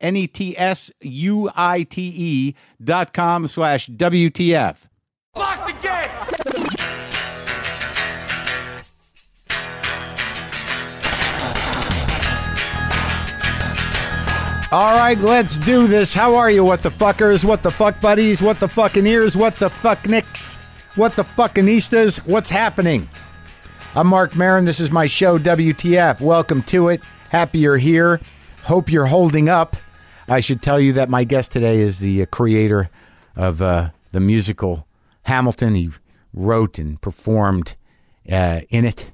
N E T S U I T E dot com slash WTF. Lock the gate! All right, let's do this. How are you, what the fuckers? What the fuck buddies? What the fucking ears? What the fuck nicks? What the fucking eastas? What's happening? I'm Marc Maron. This is my show, WTF. Welcome to it. Happy you're here. Hope you're holding up. I should tell you that my guest today is the uh, creator of uh, the musical Hamilton. He wrote and performed uh, in it.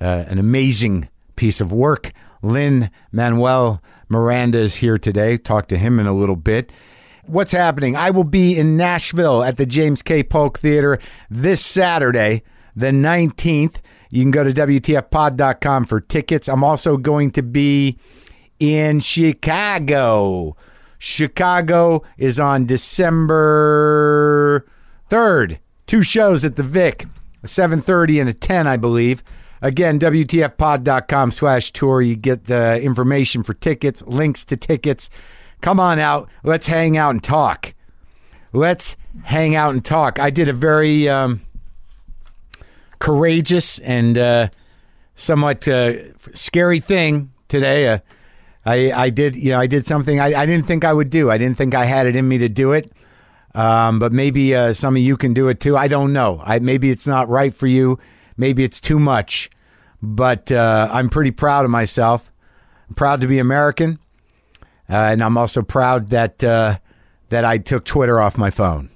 Uh, an amazing piece of work. Lynn Manuel Miranda is here today. Talk to him in a little bit. What's happening? I will be in Nashville at the James K. Polk Theater this Saturday, the 19th. You can go to WTFpod.com for tickets. I'm also going to be in Chicago. Chicago is on December 3rd. Two shows at the Vic, a 7:30 and a 10, I believe. Again, WTFpod.com slash tour. You get the information for tickets, links to tickets. Come on out. Let's hang out and talk. Let's hang out and talk. I did a very um, courageous and uh, somewhat uh, scary thing today. Uh, I, I did, you know, I did something I, I didn't think I would do. I didn't think I had it in me to do it. Um, but maybe uh, some of you can do it too. I don't know. I, maybe it's not right for you. Maybe it's too much. But uh, I'm pretty proud of myself. I'm proud to be American, uh, and I'm also proud that uh, that I took Twitter off my phone.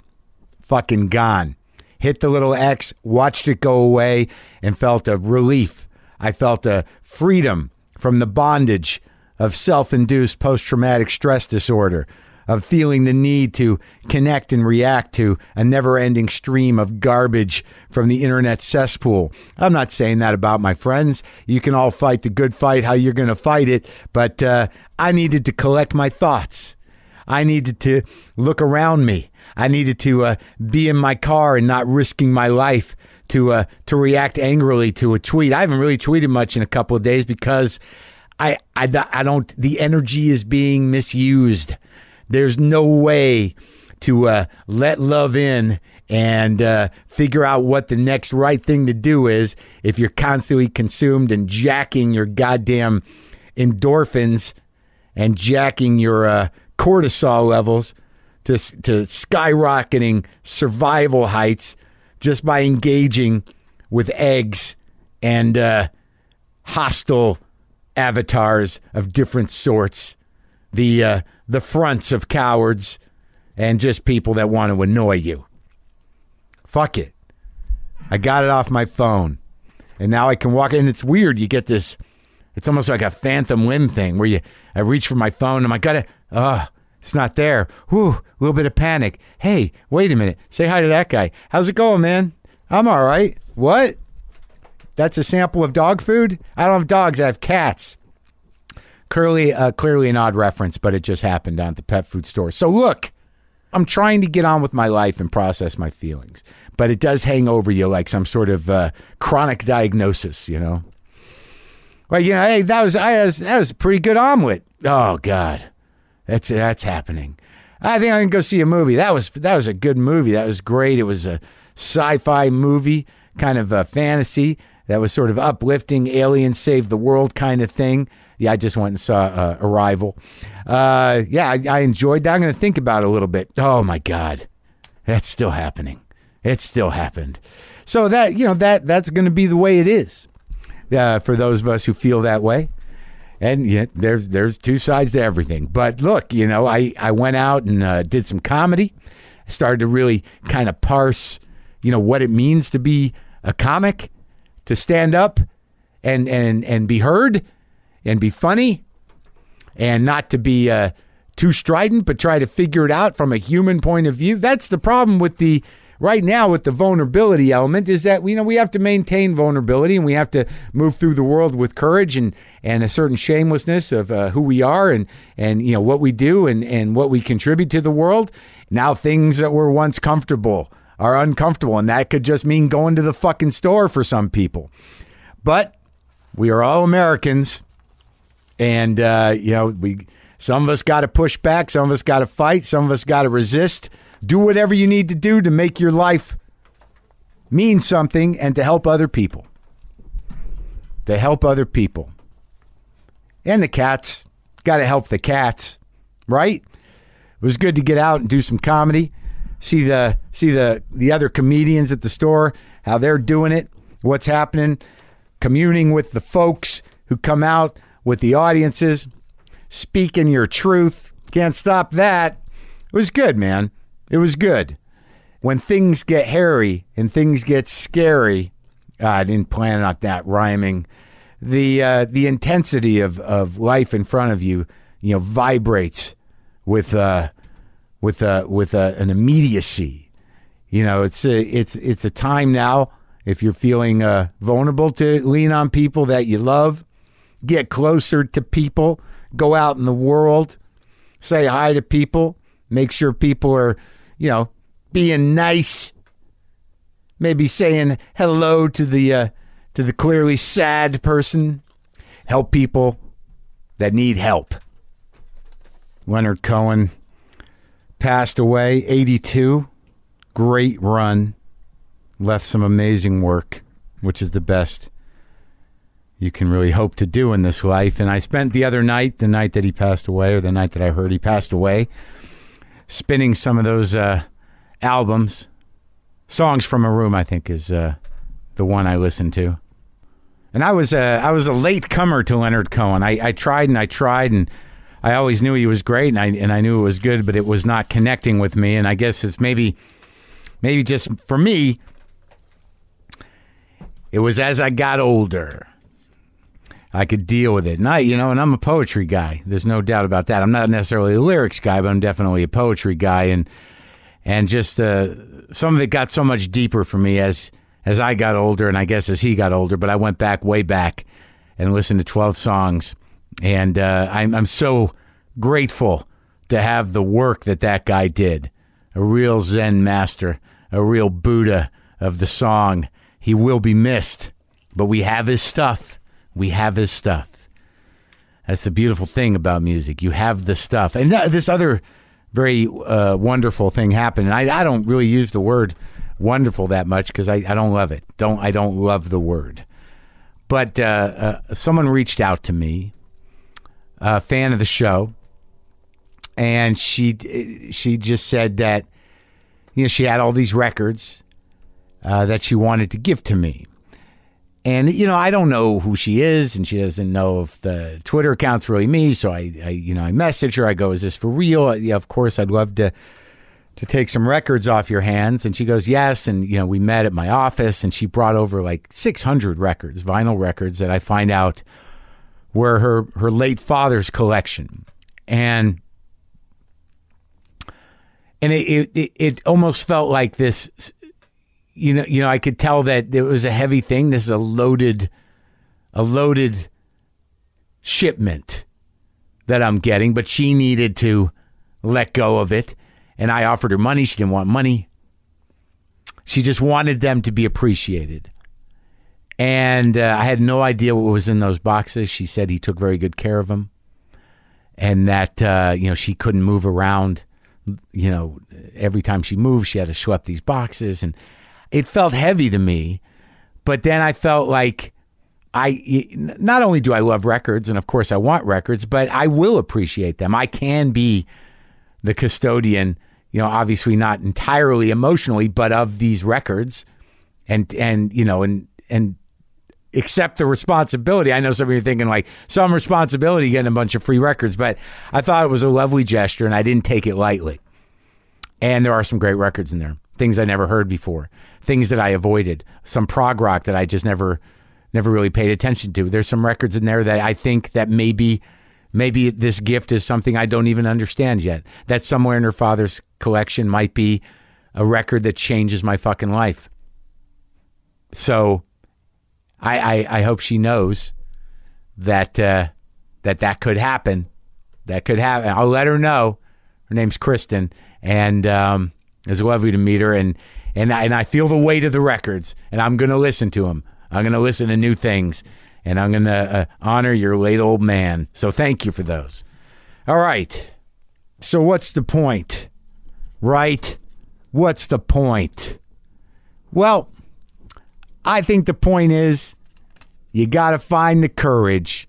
Fucking gone. Hit the little X, watched it go away, and felt a relief. I felt a freedom from the bondage of self-induced post-traumatic stress disorder of feeling the need to connect and react to a never ending stream of garbage from the internet cesspool. I'm not saying that about my friends. You can all fight the good fight how you're going to fight it, but uh, I needed to collect my thoughts. I needed to look around me. I needed to uh, be in my car and not risking my life to uh, to react angrily to a tweet. I haven't really tweeted much in a couple of days because I, I, I don't. The energy is being misused. There's no way to uh, let love in and uh, figure out what the next right thing to do is if you're constantly consumed and jacking your goddamn endorphins and jacking your uh, cortisol levels to, to skyrocketing survival heights just by engaging with eggs and uh, hostile avatars of different sorts. The uh, the fronts of cowards and just people that want to annoy you. Fuck it. I got it off my phone. And now I can walk in. It's weird. You get this, it's almost like a phantom limb thing where you, I reach for my phone and I got it. Oh, it's not there. Whew, a little bit of panic. Hey, wait a minute. Say hi to that guy. How's it going, man? I'm all right. What? That's a sample of dog food? I don't have dogs. I have cats. Clearly, uh, clearly an odd reference, but it just happened down at the pet food store. So look, I'm trying to get on with my life and process my feelings, but it does hang over you like some sort of uh, chronic diagnosis, you know. Well, you know, hey, that was I was, that was a pretty good omelet. Oh God, that's that's happening. I think I can go see a movie. That was that was a good movie. That was great. It was a sci-fi movie, kind of a fantasy that was sort of uplifting, alien save the world kind of thing. Yeah, I just went and saw uh, Arrival. Uh, yeah, I, I enjoyed that. I'm going to think about it a little bit. Oh my God, That's still happening. It still happened. So that you know that that's going to be the way it is uh, for those of us who feel that way. And yeah, there's there's two sides to everything. But look, you know, I I went out and uh, did some comedy. Started to really kind of parse, you know, what it means to be a comic, to stand up and and and be heard and be funny and not to be uh, too strident, but try to figure it out from a human point of view. That's the problem with the right now with the vulnerability element is that you know we have to maintain vulnerability and we have to move through the world with courage and and a certain shamelessness of uh, who we are and and you know what we do and and what we contribute to the world. Now things that were once comfortable are uncomfortable, and that could just mean going to the fucking store for some people. But we are all Americans, and uh, you know we. Some of us got to push back. Some of us got to fight. Some of us got to resist. Do whatever you need to do to make your life mean something and to help other people. To help other people. And the cats. Got to help the cats, right? It was good to get out and do some comedy. See the see the the other comedians at the store, how they're doing it, what's happening, communing with the folks who come out with the audiences speaking your truth. Can't stop that. It was good, man. It was good. When things get hairy and things get scary, uh, I didn't plan on that rhyming. The uh, the intensity of, of life in front of you, you know, vibrates with uh, with uh, with uh, an immediacy. You know, it's a, it's it's a time now. If you're feeling uh, vulnerable, to lean on people that you love, get closer to people go out in the world, say hi to people, make sure people are, you know, being nice, maybe saying hello to the uh, to the clearly sad person, help people that need help. Leonard Cohen passed away, 82. Great run. Left some amazing work, which is the best you can really hope to do in this life. And I spent the other night, the night that he passed away, or the night that I heard he passed away, spinning some of those uh, albums. Songs from a Room, I think, is uh, the one I listened to. And I was a, I was a late comer to Leonard Cohen. I, I tried and I tried, and I always knew he was great, and I and I knew it was good, but it was not connecting with me. And I guess it's maybe, maybe just for me, it was as I got older I could deal with it. And I, you know, and I'm a poetry guy. There's no doubt about that. I'm not necessarily a lyrics guy, but I'm definitely a poetry guy. And and just uh, some of it got so much deeper for me as as I got older, and I guess as he got older. But I went back way back and listened to 12 songs, and uh, I'm I'm so grateful to have the work that that guy did. A real Zen master, a real Buddha of the song. He will be missed, but we have his stuff we have his stuff. That's the beautiful thing about music. You have the stuff. And this other very uh, wonderful thing happened. And I, I don't really use the word wonderful that much because I, I don't love it. Don't I don't love the word. But uh, uh, someone reached out to me, a fan of the show, and she she just said that you know she had all these records uh, that she wanted to give to me. And you know, I don't know who she is, and she doesn't know if the Twitter account's really me. So I, I you know, I message her. I go, "Is this for real?" Yeah, of course, I'd love to to take some records off your hands. And she goes, "Yes." And you know, we met at my office, and she brought over like 600 records, vinyl records that I find out were her her late father's collection, and and it it, it almost felt like this you know, you know, I could tell that it was a heavy thing. This is a loaded, a loaded shipment that I'm getting, but she needed to let go of it. And I offered her money. She didn't want money. She just wanted them to be appreciated. And uh, I had no idea what was in those boxes. She said he took very good care of them and that, uh, you know, she couldn't move around. You know, every time she moved, she had to schlep these boxes. And it felt heavy to me. But then I felt like I not only do I love records, and of course I want records, but I will appreciate them. I can be the custodian you know, obviously not entirely emotionally, but of these records and, and, you know, and, and accept the responsibility. I know some of you are thinking like some responsibility getting a bunch of free records, but I thought it was a lovely gesture and I didn't take it lightly. And there are some great records in there, things I never heard before, things that I avoided, some prog rock that I just never, never really paid attention to. There's some records in there that I think that maybe, maybe this gift is something I don't even understand yet. That somewhere in her father's collection might be a record that changes my fucking life. So, I, I, I hope she knows that uh, that that could happen. That could happen. I'll let her know. Her name's Kristen, and um, it's lovely to meet her. And and I, and I feel the weight of the records, and I'm going to listen to them. I'm going to listen to new things, and I'm going to uh, honor your late old man. So thank you for those. All right. So what's the point? Right? What's the point? Well, I think the point is you got to find the courage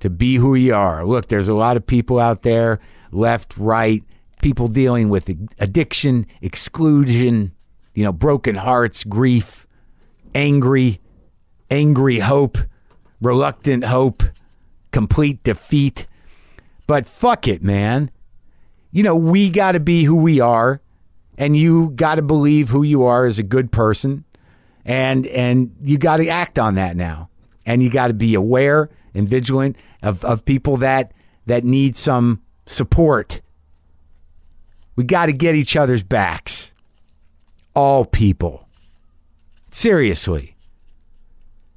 to be who you are. Look, there's a lot of people out there, left, right, people dealing with addiction, exclusion, you know, broken hearts, grief, angry, angry hope, reluctant hope, complete defeat. But fuck it, man. You know, we got to be who we are, and you got to believe who you are as a good person and and you got to act on that now. And you got to be aware and vigilant of, of people that that need some support. We got to get each other's backs. All people. Seriously.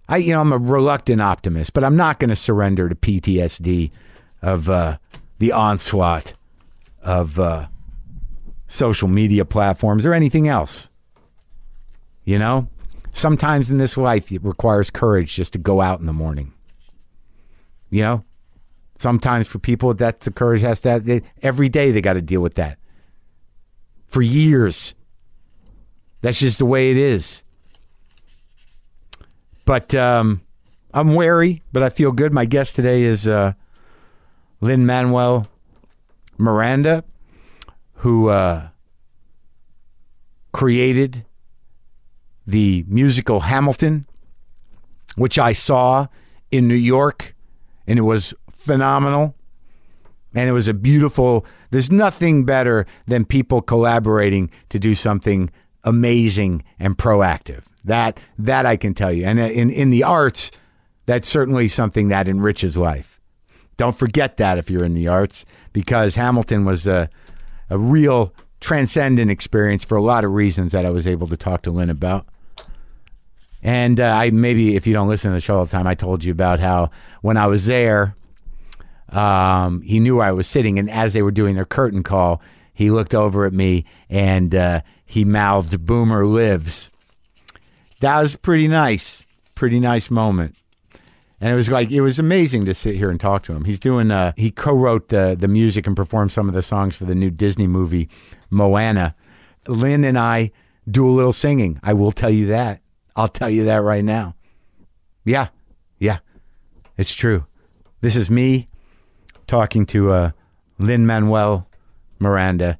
I you know i'm a reluctant optimist but i'm not going to surrender to ptsd of uh, the onslaught of uh, social media platforms or anything else. You know Sometimes in this life, it requires courage just to go out in the morning. You know, sometimes for people that the courage has to have, they, every day they got to deal with that for years. That's just the way it is. But um, I'm wary, but I feel good. My guest today is uh, Lin-Manuel Miranda, who uh, created the musical Hamilton, which I saw in New York, and it was phenomenal. And it was a beautiful, there's nothing better than people collaborating to do something amazing and proactive. That that I can tell you. And uh, in in the arts, that's certainly something that enriches life. Don't forget that if you're in the arts, because Hamilton was a a real transcendent experience for a lot of reasons that I was able to talk to Lin about. And uh, I maybe if you don't listen to the show all the time, I told you about how when I was there, um, he knew where I was sitting, and as they were doing their curtain call, he looked over at me and uh, he mouthed "Boomer lives." That was pretty nice, pretty nice moment. And it was like it was amazing to sit here and talk to him. He's doing uh, he co-wrote the the music and performed some of the songs for the new Disney movie Moana. Lin and I do a little singing. I will tell you that. I'll tell you that right now. Yeah, yeah, it's true. This is me talking to uh, Lin-Manuel Miranda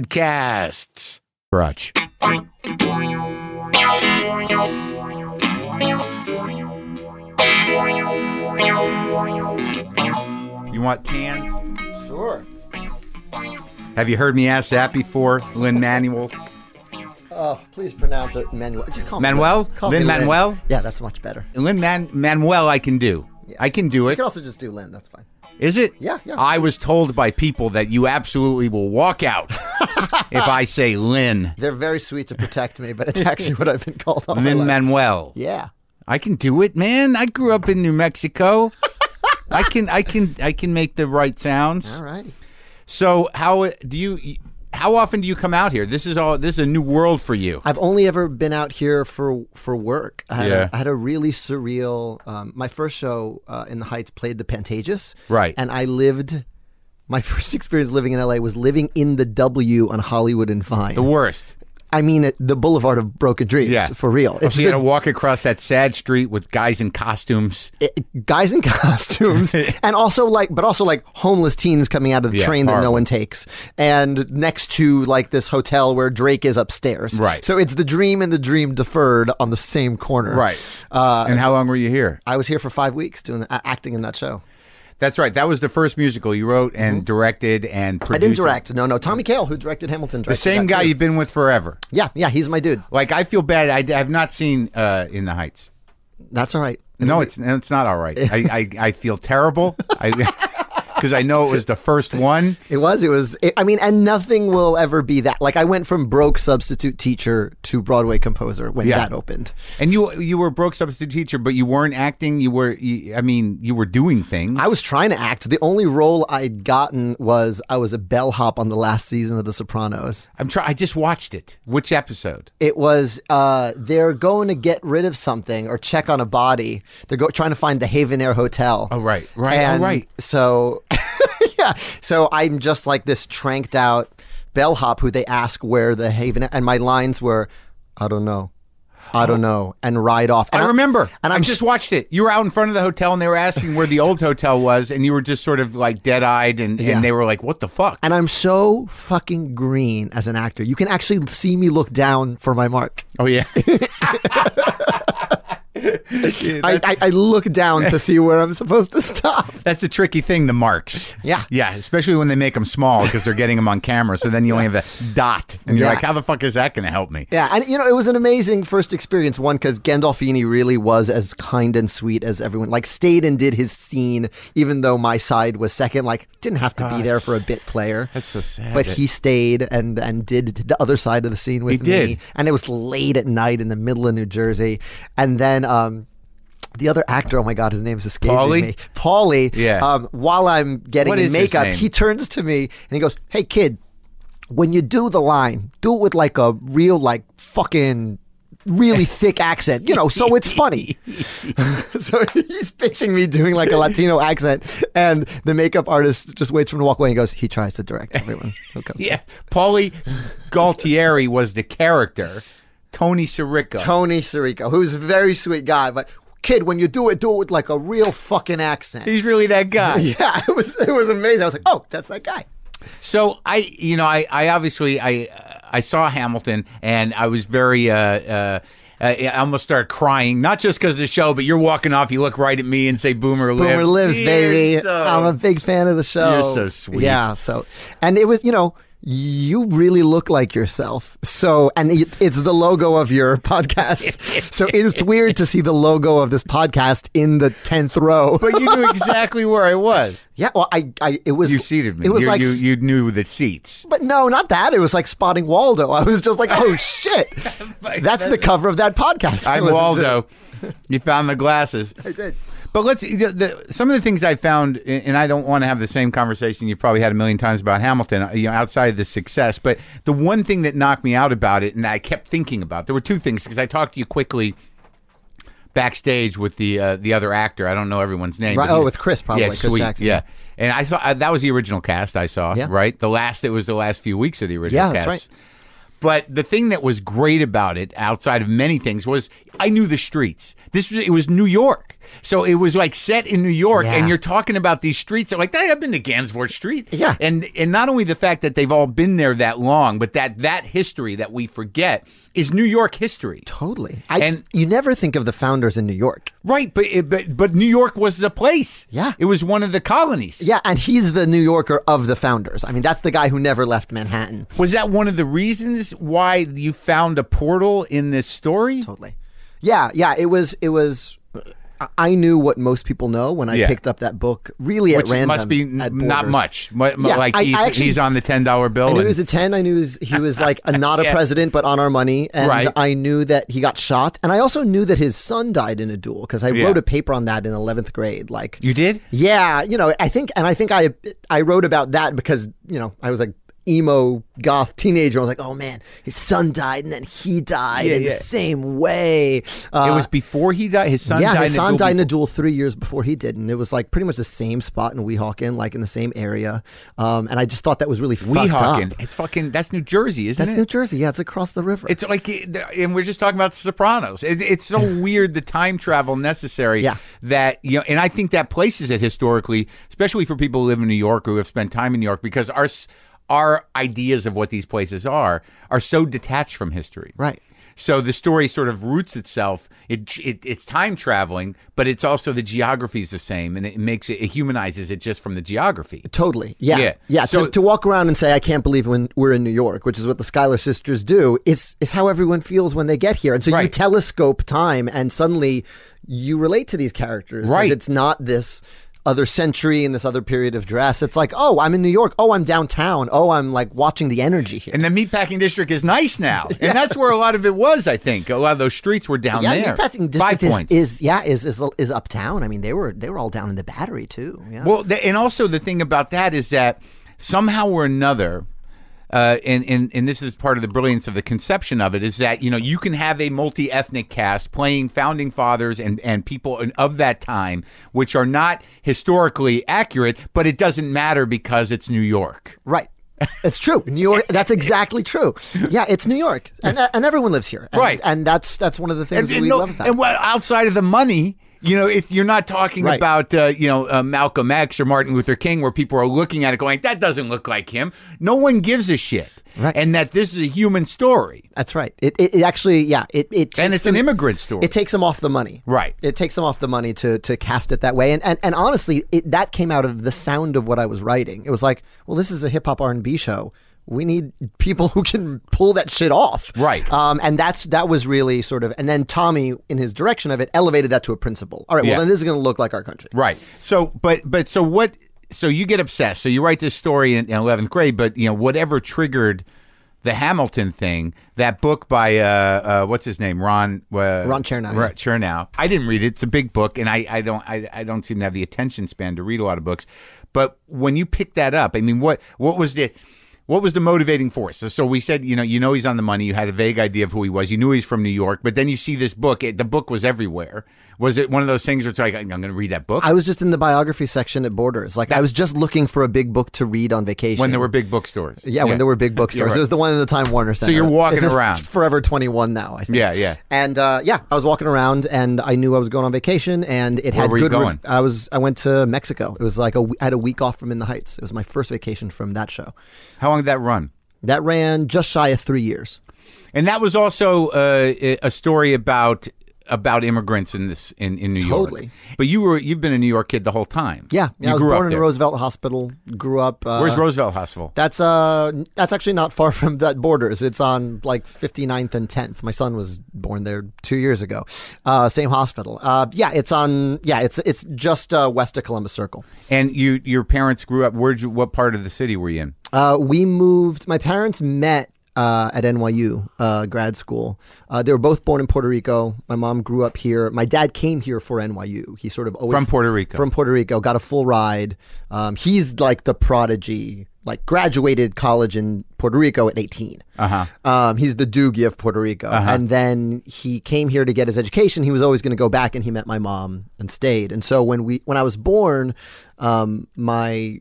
podcasts. Crutch. You want cans? Sure. Have you heard me ask that before, Lin Manuel? Oh, please pronounce it Manuel. Just call me Manuel? Lin. Call me Lin Manuel? Yeah, that's much better. Lin Man- Manuel, I can do. I can do it. You can also just do Lin. That's fine. Is it? Yeah, yeah. I was told by people that you absolutely will walk out if I say Lin. They're very sweet to protect me, but it's actually what I've been called all my Lynn. Manuel. Yeah. I can do it, man. I grew up in New Mexico. I can I can I can make the right sounds. All right. So how do you how often do you come out here? This is all this is a new world for you. I've only ever been out here for for work. I had, Yeah. a, I had a really surreal. Um, my first show uh, in the Heights played the Pantages, Right. And I lived. My first experience living in LA was living in the W on Hollywood and Vine. The worst. I mean, it, the Boulevard of Broken Dreams. Yeah. for real. So you the- got to walk across that sad street with guys in costumes. it- guys in costumes and also like but also like homeless teens coming out of the Yeah, train that no one takes and next to like this hotel where drake is upstairs Right. so it's the dream and the dream deferred on the same corner Right. uh, and how long were you here? i was here for five weeks doing the, acting in that show That's right. That was the first musical you wrote and directed and produced. Mm-hmm. i didn't direct no no tommy Kail, who directed hamilton The same guy too. you've been with forever. yeah yeah he's my dude Like I feel bad. I, I have not seen uh, In the Heights. that's all right No, it's it's not all right. I, I, I feel terrible. I because I know it was the first one. It was. It was. It, I mean, and nothing will ever be that. Like I went from broke substitute teacher to Broadway composer when Yeah. that opened. And you you were broke substitute teacher, but you weren't acting. You were. You, I mean, you were doing things. I was trying to act. The only role I'd gotten was I was a bellhop on the last season of The Sopranos. I'm trying. I just watched it. Which episode? It was uh, they're going to get rid of something or check on a body. They're go- trying to find the Haven Air Hotel. Oh, right. Right. Oh, right. So, yeah. So I'm just like this tranked out bellhop who they ask where the Haven and my lines were, I don't know, I don't know, and ride off. And I remember. and And I I'm just watched it. You were out in front of the hotel, and they were asking where the old hotel was, and you were just sort of like dead eyed, and, Yeah. and they were like, "What the fuck?" And I'm so fucking green as an actor. You can actually see me look down for my mark. oh yeah. I, I, I look down to see where I'm supposed to stop. That's a tricky thing, the marks. Yeah. Yeah, especially when they make them small because they're getting them on camera. So then you only have a dot. And you're Yeah. like, how the fuck is that going to help me? Yeah, and you know, it was an amazing first experience. One, because Gandolfini really was as kind and sweet as everyone. Like, stayed and did his scene, even though my side was second. Like, didn't have to be there for a bit player. That's so sad. But he stayed and and did the other side of the scene with He me. did. And it was late at night in the middle of New Jersey. And then um the other actor, oh my god, his name's escaping Pauly? me. Paulie. Yeah. Um, while I'm getting What in makeup, he turns to me and he goes, Hey kid, when you do the line, do it with like a real like fucking really thick accent, you know, so it's funny. so he's pitching me doing like a Latino accent, and the makeup artist just waits for him to walk away and goes, he tries to direct everyone who comes. Yeah. Paulie Gualtieri was the character. Tony Sirico. Tony Sirico, who's a very sweet guy, but kid, when you do it, do it with like a real fucking accent. He's really that guy. yeah, it was it was amazing. I was like, oh, that's that guy. So I, you know, I, I obviously I, I saw Hamilton, and I was very, uh, uh, I almost started crying, not just because of the show, but you're walking off, you look right at me and say, "Boomer lives." Boomer lives, baby. so- I'm a big fan of the show. You're so sweet. Yeah. So, and it was, you know, you really look like yourself. So, and it, it's the logo of your podcast. so it's weird to see the logo of this podcast in the tenth row. but you knew exactly where I was. yeah. Well, I, I, it was. You seated me. It was you, like. you, you knew the seats. but no, not that. It was like spotting Waldo. I was just like, oh shit. That's the cover of that podcast. I'm to. Waldo. You found the glasses. I did. But let's the, the, some of the things I found, and I don't want to have the same conversation you've probably had a million times about Hamilton, you know, outside of the success. But the one thing that knocked me out about it, and I kept thinking about, there were two things because I talked to you quickly backstage with the uh, the other actor. I don't know everyone's name. Right, oh, with Chris, probably, Yeah, Chris sweet. Jackson. Yeah, and I saw uh, that was the original cast. I saw Yeah. right. The last it was the last few weeks of the original Yeah, that's cast. right. But the thing that was great about it, outside of many things, was I knew the streets. This was it was New York, so it was like set in New York, Yeah. and you're talking about these streets. Like, hey, I've been to Gansevoort Street, Yeah. and and not only the fact that they've all been there that long, but that that history that we forget is New York history. Totally. I, And- you never think of the founders in New York. Right, but it, but but New York was the place. Yeah. it was one of the colonies. Yeah, and he's the New Yorker of the founders. I mean, that's the guy who never left Manhattan. Was that one of the reasons why you found a portal in this story? Totally. Yeah, yeah. It was. It was. I- knew what most people know when I Yeah. picked up that book. Really, Which at random. must be not much. Mu- mu- Yeah, like I- he's, I actually- he's on the ten dollar bill. I knew and- he was a ten. I knew he was, he was like a, not a Yeah. president, but on our money. And Right. I knew that he got shot, and I also knew that his son died in a duel because I Yeah. wrote a paper on that in eleventh grade. Like you did? Yeah, you know, I think, and I think I I wrote about that because you know I was like emo goth teenager. I was like, oh man, his son died, and then he died Yeah, in yeah. the same way. Uh, it was before he died. His son yeah, died. his in a son duel died in a duel three years before he did, and it was like pretty much the same spot in Weehawken, like in the same area. Um, and I just thought that was really Weehawken. It's fucking. That's New Jersey, isn't That's it? That's New Jersey. Yeah, it's across the river. It's like, and we're just talking about The Sopranos. It, it's so weird the time travel necessary. Yeah. That you know, and I think that places it historically, especially for people who live in New York or who have spent time in New York, because our our ideas of what these places are are so detached from history. Right. So the story sort of roots itself. It, it it's time traveling, but it's also the geography is the same, and it makes it, it humanizes it just from the geography. Totally. Yeah. Yeah. Yeah. So- to, to walk around and say, I can't believe when we're in New York, which is what the Schuyler sisters do, is, is how everyone feels when they get here. And so you telescope time and suddenly you relate to these characters. Right. It's not this other century and this other period of dress. It's like, oh, I'm in New York. Oh, I'm downtown. Oh, I'm like watching the energy here. And the meatpacking district is nice now, and that's where a lot of it was. I think a lot of those streets were down yeah, there. Meatpacking Five District is, points. is yeah is, is is uptown. I mean, they were they were all down in the Battery too. Yeah. Well, th- and also the thing about that is that somehow or another, uh, and, and and this is part of the brilliance of the conception of it, is that you know you can have a multi-ethnic cast playing founding fathers and and people of that time, which are not historically accurate, but it doesn't matter because it's New York. Right. It's true. New York. That's exactly true. Yeah, it's New York, and and everyone lives here. And, Right. And that's that's one of the things and, and we no- love about. and well, outside of the money, you know, if you're not talking Right. about uh, you know uh, Malcolm X or Martin Luther King, where people are looking at it going, "That doesn't look like him," no one gives a shit. Right. And that this is a human story, That's right. It, it, it actually, yeah. It, it and it's an immigrant story. It takes them off the money. Right. It takes them off the money to to cast it that way. And and, and honestly, it, that came out of the sound of what I was writing. It was like, well, this is a hip hop R and B show. We need people who can pull that shit off. Right. Um, and that's that was really sort of. And then Tommy, in his direction of it, elevated that to a principle. All right. Well, Yeah. then this is going to look like our country. Right. So, but but so what? So you get obsessed. So you write this story in, eleventh grade, but you know whatever triggered the Hamilton thing, that book by uh, uh what's his name, Ron uh, Ron Chernow, Ron Chernow. I didn't read it. It's a big book, and I I don't I, I don't seem to have the attention span to read a lot of books. But when you pick that up, I mean, what what was the what was the motivating force? So, so we said, you know, you know he's on the money. You had a vague idea of who he was. You knew he's from New York, but then you see this book. It, the book was everywhere. Was it one of those things where it's like, I'm going to read that book? I was just in the biography section at Borders. Like I was just looking for a big book to read on vacation. when there were big bookstores. Yeah, when there were big bookstores. Right. It was the one in the Time Warner Center. So you're walking It's- around. Forever 21 now, I think. Yeah, yeah. And uh, yeah, I was walking around and I knew I was going on vacation and it Where had were you good re- going? I was I went to Mexico. It was like a I had a week off from In the Heights. It was my first vacation from that show. How long did that run? That ran just shy of 3 years. And that was also uh, a story about about immigrants in this in, in New Totally. York. But you were you've been a New York kid the whole time. Yeah, yeah you I was grew born up in there. Roosevelt Hospital, grew up uh, Where's Roosevelt Hospital? That's uh that's actually not far from that borders. It's on like 59th and 10th. My son was born there 2 years ago. Uh same hospital. Uh yeah, it's on yeah, it's it's just uh west of Columbus Circle. And you your parents grew up. Where you? What part of the city were you in? Uh we moved my parents met uh, at NYU uh, grad school. Uh, they were both born in Puerto Rico. My mom grew up here. My dad came here for NYU. He sort of always From Puerto Rico. From Puerto Rico, got a full ride. Um, he's like the prodigy. Like graduated college in Puerto Rico at 18. Uh-huh. Um, he's the Doogie of Puerto Rico. uh-huh. And then he came here to get his education. He was always going to go back, and he met my mom and stayed. And so when we when I was born, um, my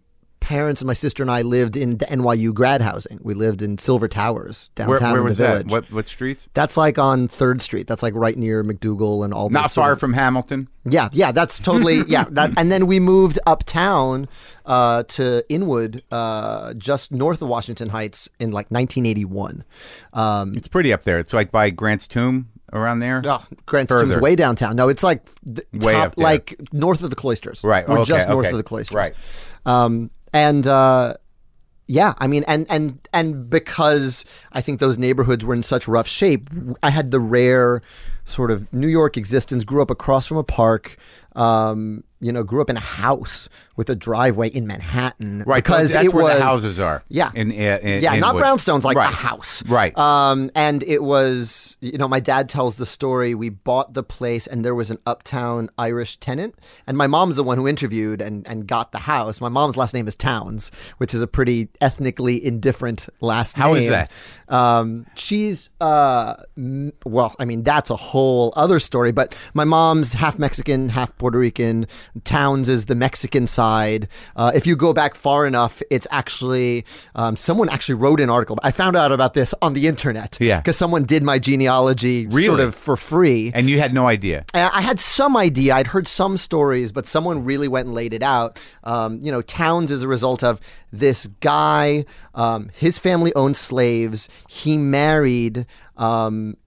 parents and my sister and I lived in the NYU grad housing. We lived in Silver Towers downtown where in was the that? What what streets? That's like on Third Street. That's like right near MacDougal and all. Not far of- from Hamilton. Yeah, yeah, that's totally yeah. That, and then we moved uptown uh, to Inwood, uh, just north of Washington Heights, in like 1981. Um, It's pretty up there. It's like by Grant's Tomb around there. oh, Grant's Tomb's way downtown. No, it's like the Way top, up there. like north of the cloisters. Right. We're okay, just north okay. of the cloisters. Right. Um, and uh, yeah, I mean, and and and because I think those neighborhoods were in such rough shape, I had the rare sort of New York existence. Grew up across from a park. Um, you know, grew up in a house with a driveway in Manhattan. Right. because that's it where was the houses are. Yeah. In, in, in yeah, not Inwood. brownstones, like right. a house. Right. Um, and it was, you know, my dad tells the story. We bought the place, and there was an uptown Irish tenant, and my mom's the one who interviewed and and got the house. My mom's last name is Towns, which is a pretty ethnically indifferent last How name. is that? Um, she's uh, m- well, I mean, that's a whole other story. But my mom's half Mexican, half Puerto Rican. Towns is the Mexican side. Uh, if you go back far enough, it's actually um, someone actually wrote an article. I found out about this on the internet. Yeah. because someone did my genealogy sort of for free. and you had no idea. I I had some idea. I'd heard some stories, but someone really went and laid it out. Um, you know, Towns is a result of this guy. Um, his family owned slaves. He married um,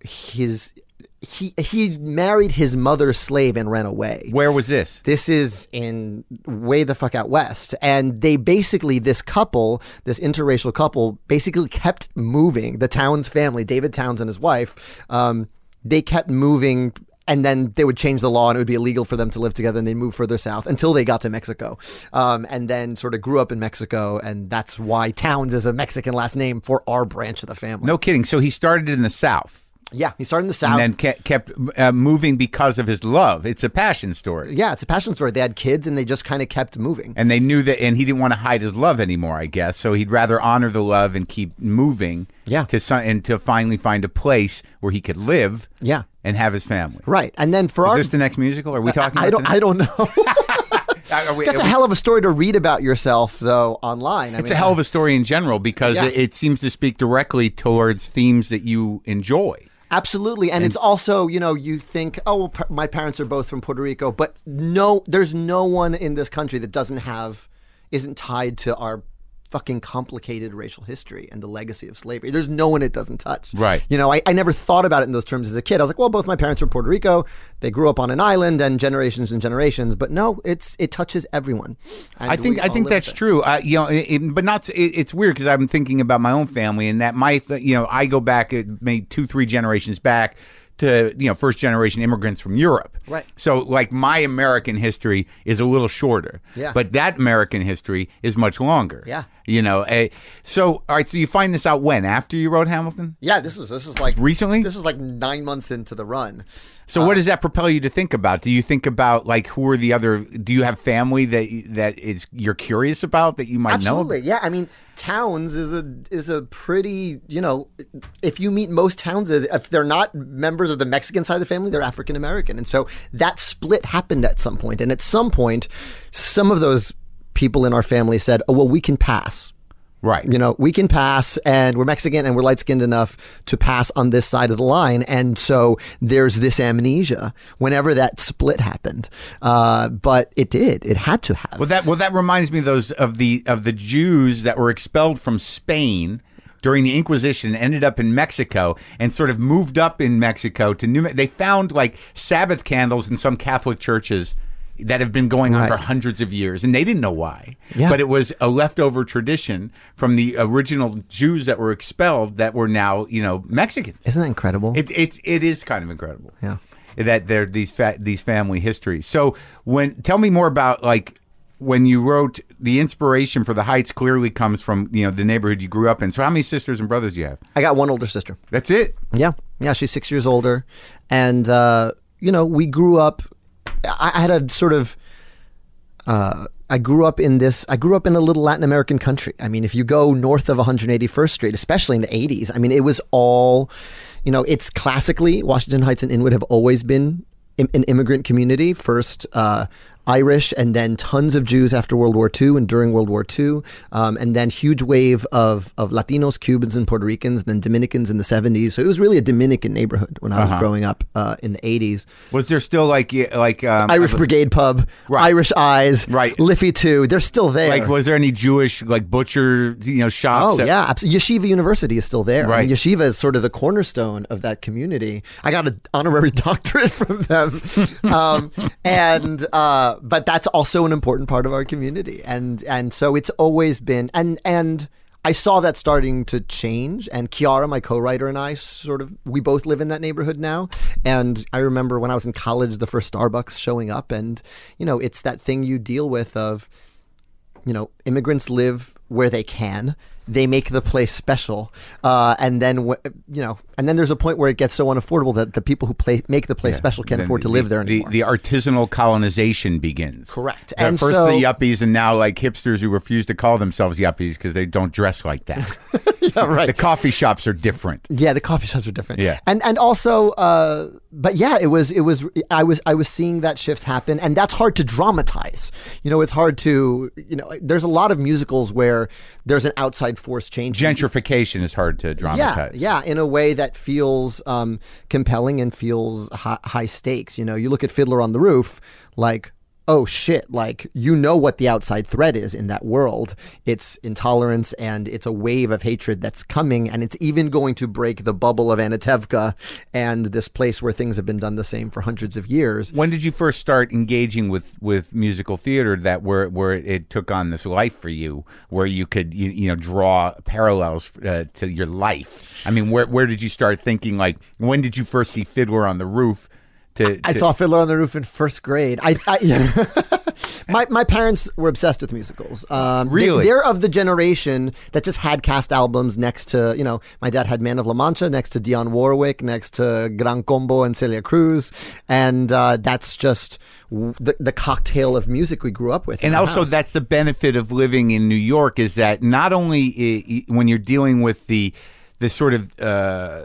his. He he married his mother's slave and ran away. Where was this? This is in way the fuck out west. And they basically, this couple, this interracial couple, basically kept moving. The Towns family, David Towns and his wife, um, they kept moving. And then they would change the law and it would be illegal for them to live together and they'd move further south until they got to Mexico. Um, and then sort of grew up in Mexico. And that's why Towns is a Mexican last name for our branch of the family. No kidding. So he started in the South Yeah, he started in the south. and then kept, kept uh, moving because of his love. It's a passion story. yeah, it's a passion story. They had kids and they just kind of kept moving. And they knew that, and he didn't want to hide his love anymore, I guess. So he'd rather honor the love and keep moving. Yeah. To some, and to finally find a place where he could live. Yeah. And have his family. Right. And then for Is our Is this the next musical? Are we talking? I about don't. I don't know. we, That's a we- hell of a story to read about yourself, though, online. I It's mean, a hell of a story in general because Yeah. it, it seems to speak directly towards themes that you enjoy. Absolutely, and, it's also you know you think oh well, pa- my parents are both from Puerto Rico, but no, there's no one in this country that doesn't have isn't tied to our fucking complicated racial history and the legacy of slavery. There's no one it doesn't touch. Right. You know, I, I never thought about it in those terms as a kid. I was like, well, both my parents were Puerto Rico. They grew up on an island and generations and generations. But no, it's it touches everyone. I think I think that's true. Uh, you know, it, it- but not. It, it's weird because I'm thinking about my own family and that my you know I go back maybe two three generations back to you know first generation immigrants from Europe. Right. So like my American history is a little shorter. Yeah. But that American history is much longer. Yeah. You know. eh, so all right. So you find this out when after you wrote Hamilton. Yeah, this was this was like Recently? This was like nine months into the run. So Uh, what does that propel you to think about? Do you think about like who are the other? Do you have family that that is you're curious about that you might know? Absolutely, yeah. I mean, Towns is a is a pretty you know, if you meet most Towns if they're not members of the Mexican side of the family, they're African American, and so that split happened at some point. And at some point, some of those people in our family said, "Oh well, we can pass." Right. You know, we can pass, and we're Mexican and we're light skinned enough to pass on this side of the line. And so there's this amnesia whenever that split happened. Uh, but it did. It had to happen. Well, that well that reminds me of those of the of the Jews that were expelled from Spain during the Inquisition, ended up in Mexico, and sort of moved up in Mexico to New. Me- They found like Sabbath candles in some Catholic churches that have been going on Right. for hundreds of years, and they didn't know why. Yeah. But it was a leftover tradition from the original Jews that were expelled that were now you know Mexicans. Isn't that incredible? It it's it is kind of incredible. Yeah. That there these fa- these family histories. So when tell me more about like when you wrote the inspiration for the Heights clearly comes from you know the neighborhood you grew up in. So how many sisters and brothers do you have? I got one older sister. That's it. Yeah, yeah, she's six years older, and uh, you know, we grew up. I, had a sort of. Uh, I grew up in this. I grew up in a little Latin American country. I mean, if you go north of 181st Street, especially in the 80s, I mean, it was all, you know, it's classically Washington Heights and Inwood have always been im- an immigrant community. First, uh, Irish, and then tons of Jews after World War II and during World War II, um, and then huge wave of, of Latinos, Cubans, and Puerto Ricans, and then Dominicans in the 70s. So it was really a Dominican neighborhood when I was growing up uh, in the 80s. Was there still like like um, Irish Brigade Pub, Right. Irish Eyes, Right. Liffey 2, they're still there. like was there any Jewish like butcher you know shops? Oh yeah, absolutely. Yeshiva University is still there. I mean, Right. Yeshiva is sort of the cornerstone of that community. I got an honorary doctorate from them, um, and uh, but that's also an important part of our community, and and so it's always been and and. I saw that starting to change, and Quiara, my co-writer, and I sort of we both live in that neighborhood now. And I remember when I was in college, the first Starbucks showing up, and you know, it's that thing you deal with of you know, immigrants live where they can. They make the place special, uh, and then you know, and then there's a point where it gets so unaffordable that the people who play make the place special can't Then afford to the- live there the, anymore. The artisanal colonization begins. Correct. At And first so- the yuppies, and now like hipsters who refuse to call themselves yuppies because they don't dress like that. yeah, right. the coffee shops are different. Yeah, the coffee shops are different. Yeah. and and also, uh, but yeah, it was it was I was I was seeing that shift happen, and that's hard to dramatize. You know, it's hard to you know. There's a lot of musicals where there's an outside force change. Gentrification is hard to dramatize. yeah, dramatize. yeah, in a way that feels um, compelling and feels high, high stakes. You know, you look at Fiddler on the Roof, like, oh shit, like you know what the outside threat is in that world. It's intolerance and it's a wave of hatred that's coming, and it's even going to break the bubble of Anatevka and this place where things have been done the same for hundreds of years. When did you first start engaging with, with musical theater that where where it took on this life for you, where you could you, you know draw parallels uh, to your life? I mean, where where did you start thinking like when did you first see Fiddler on the Roof? To, I saw Fiddler on the Roof in first grade. I, I my my parents were obsessed with musicals. Um, they- Really? they're of the generation that just had cast albums next to you know. My dad had Man of La Mancha next to Dionne Warwick, next to Gran Combo and Celia Cruz, and uh, that's just the, the cocktail of music we grew up with. and also house. that's the benefit of living in New York is that not only when you're dealing with the the sort of uh,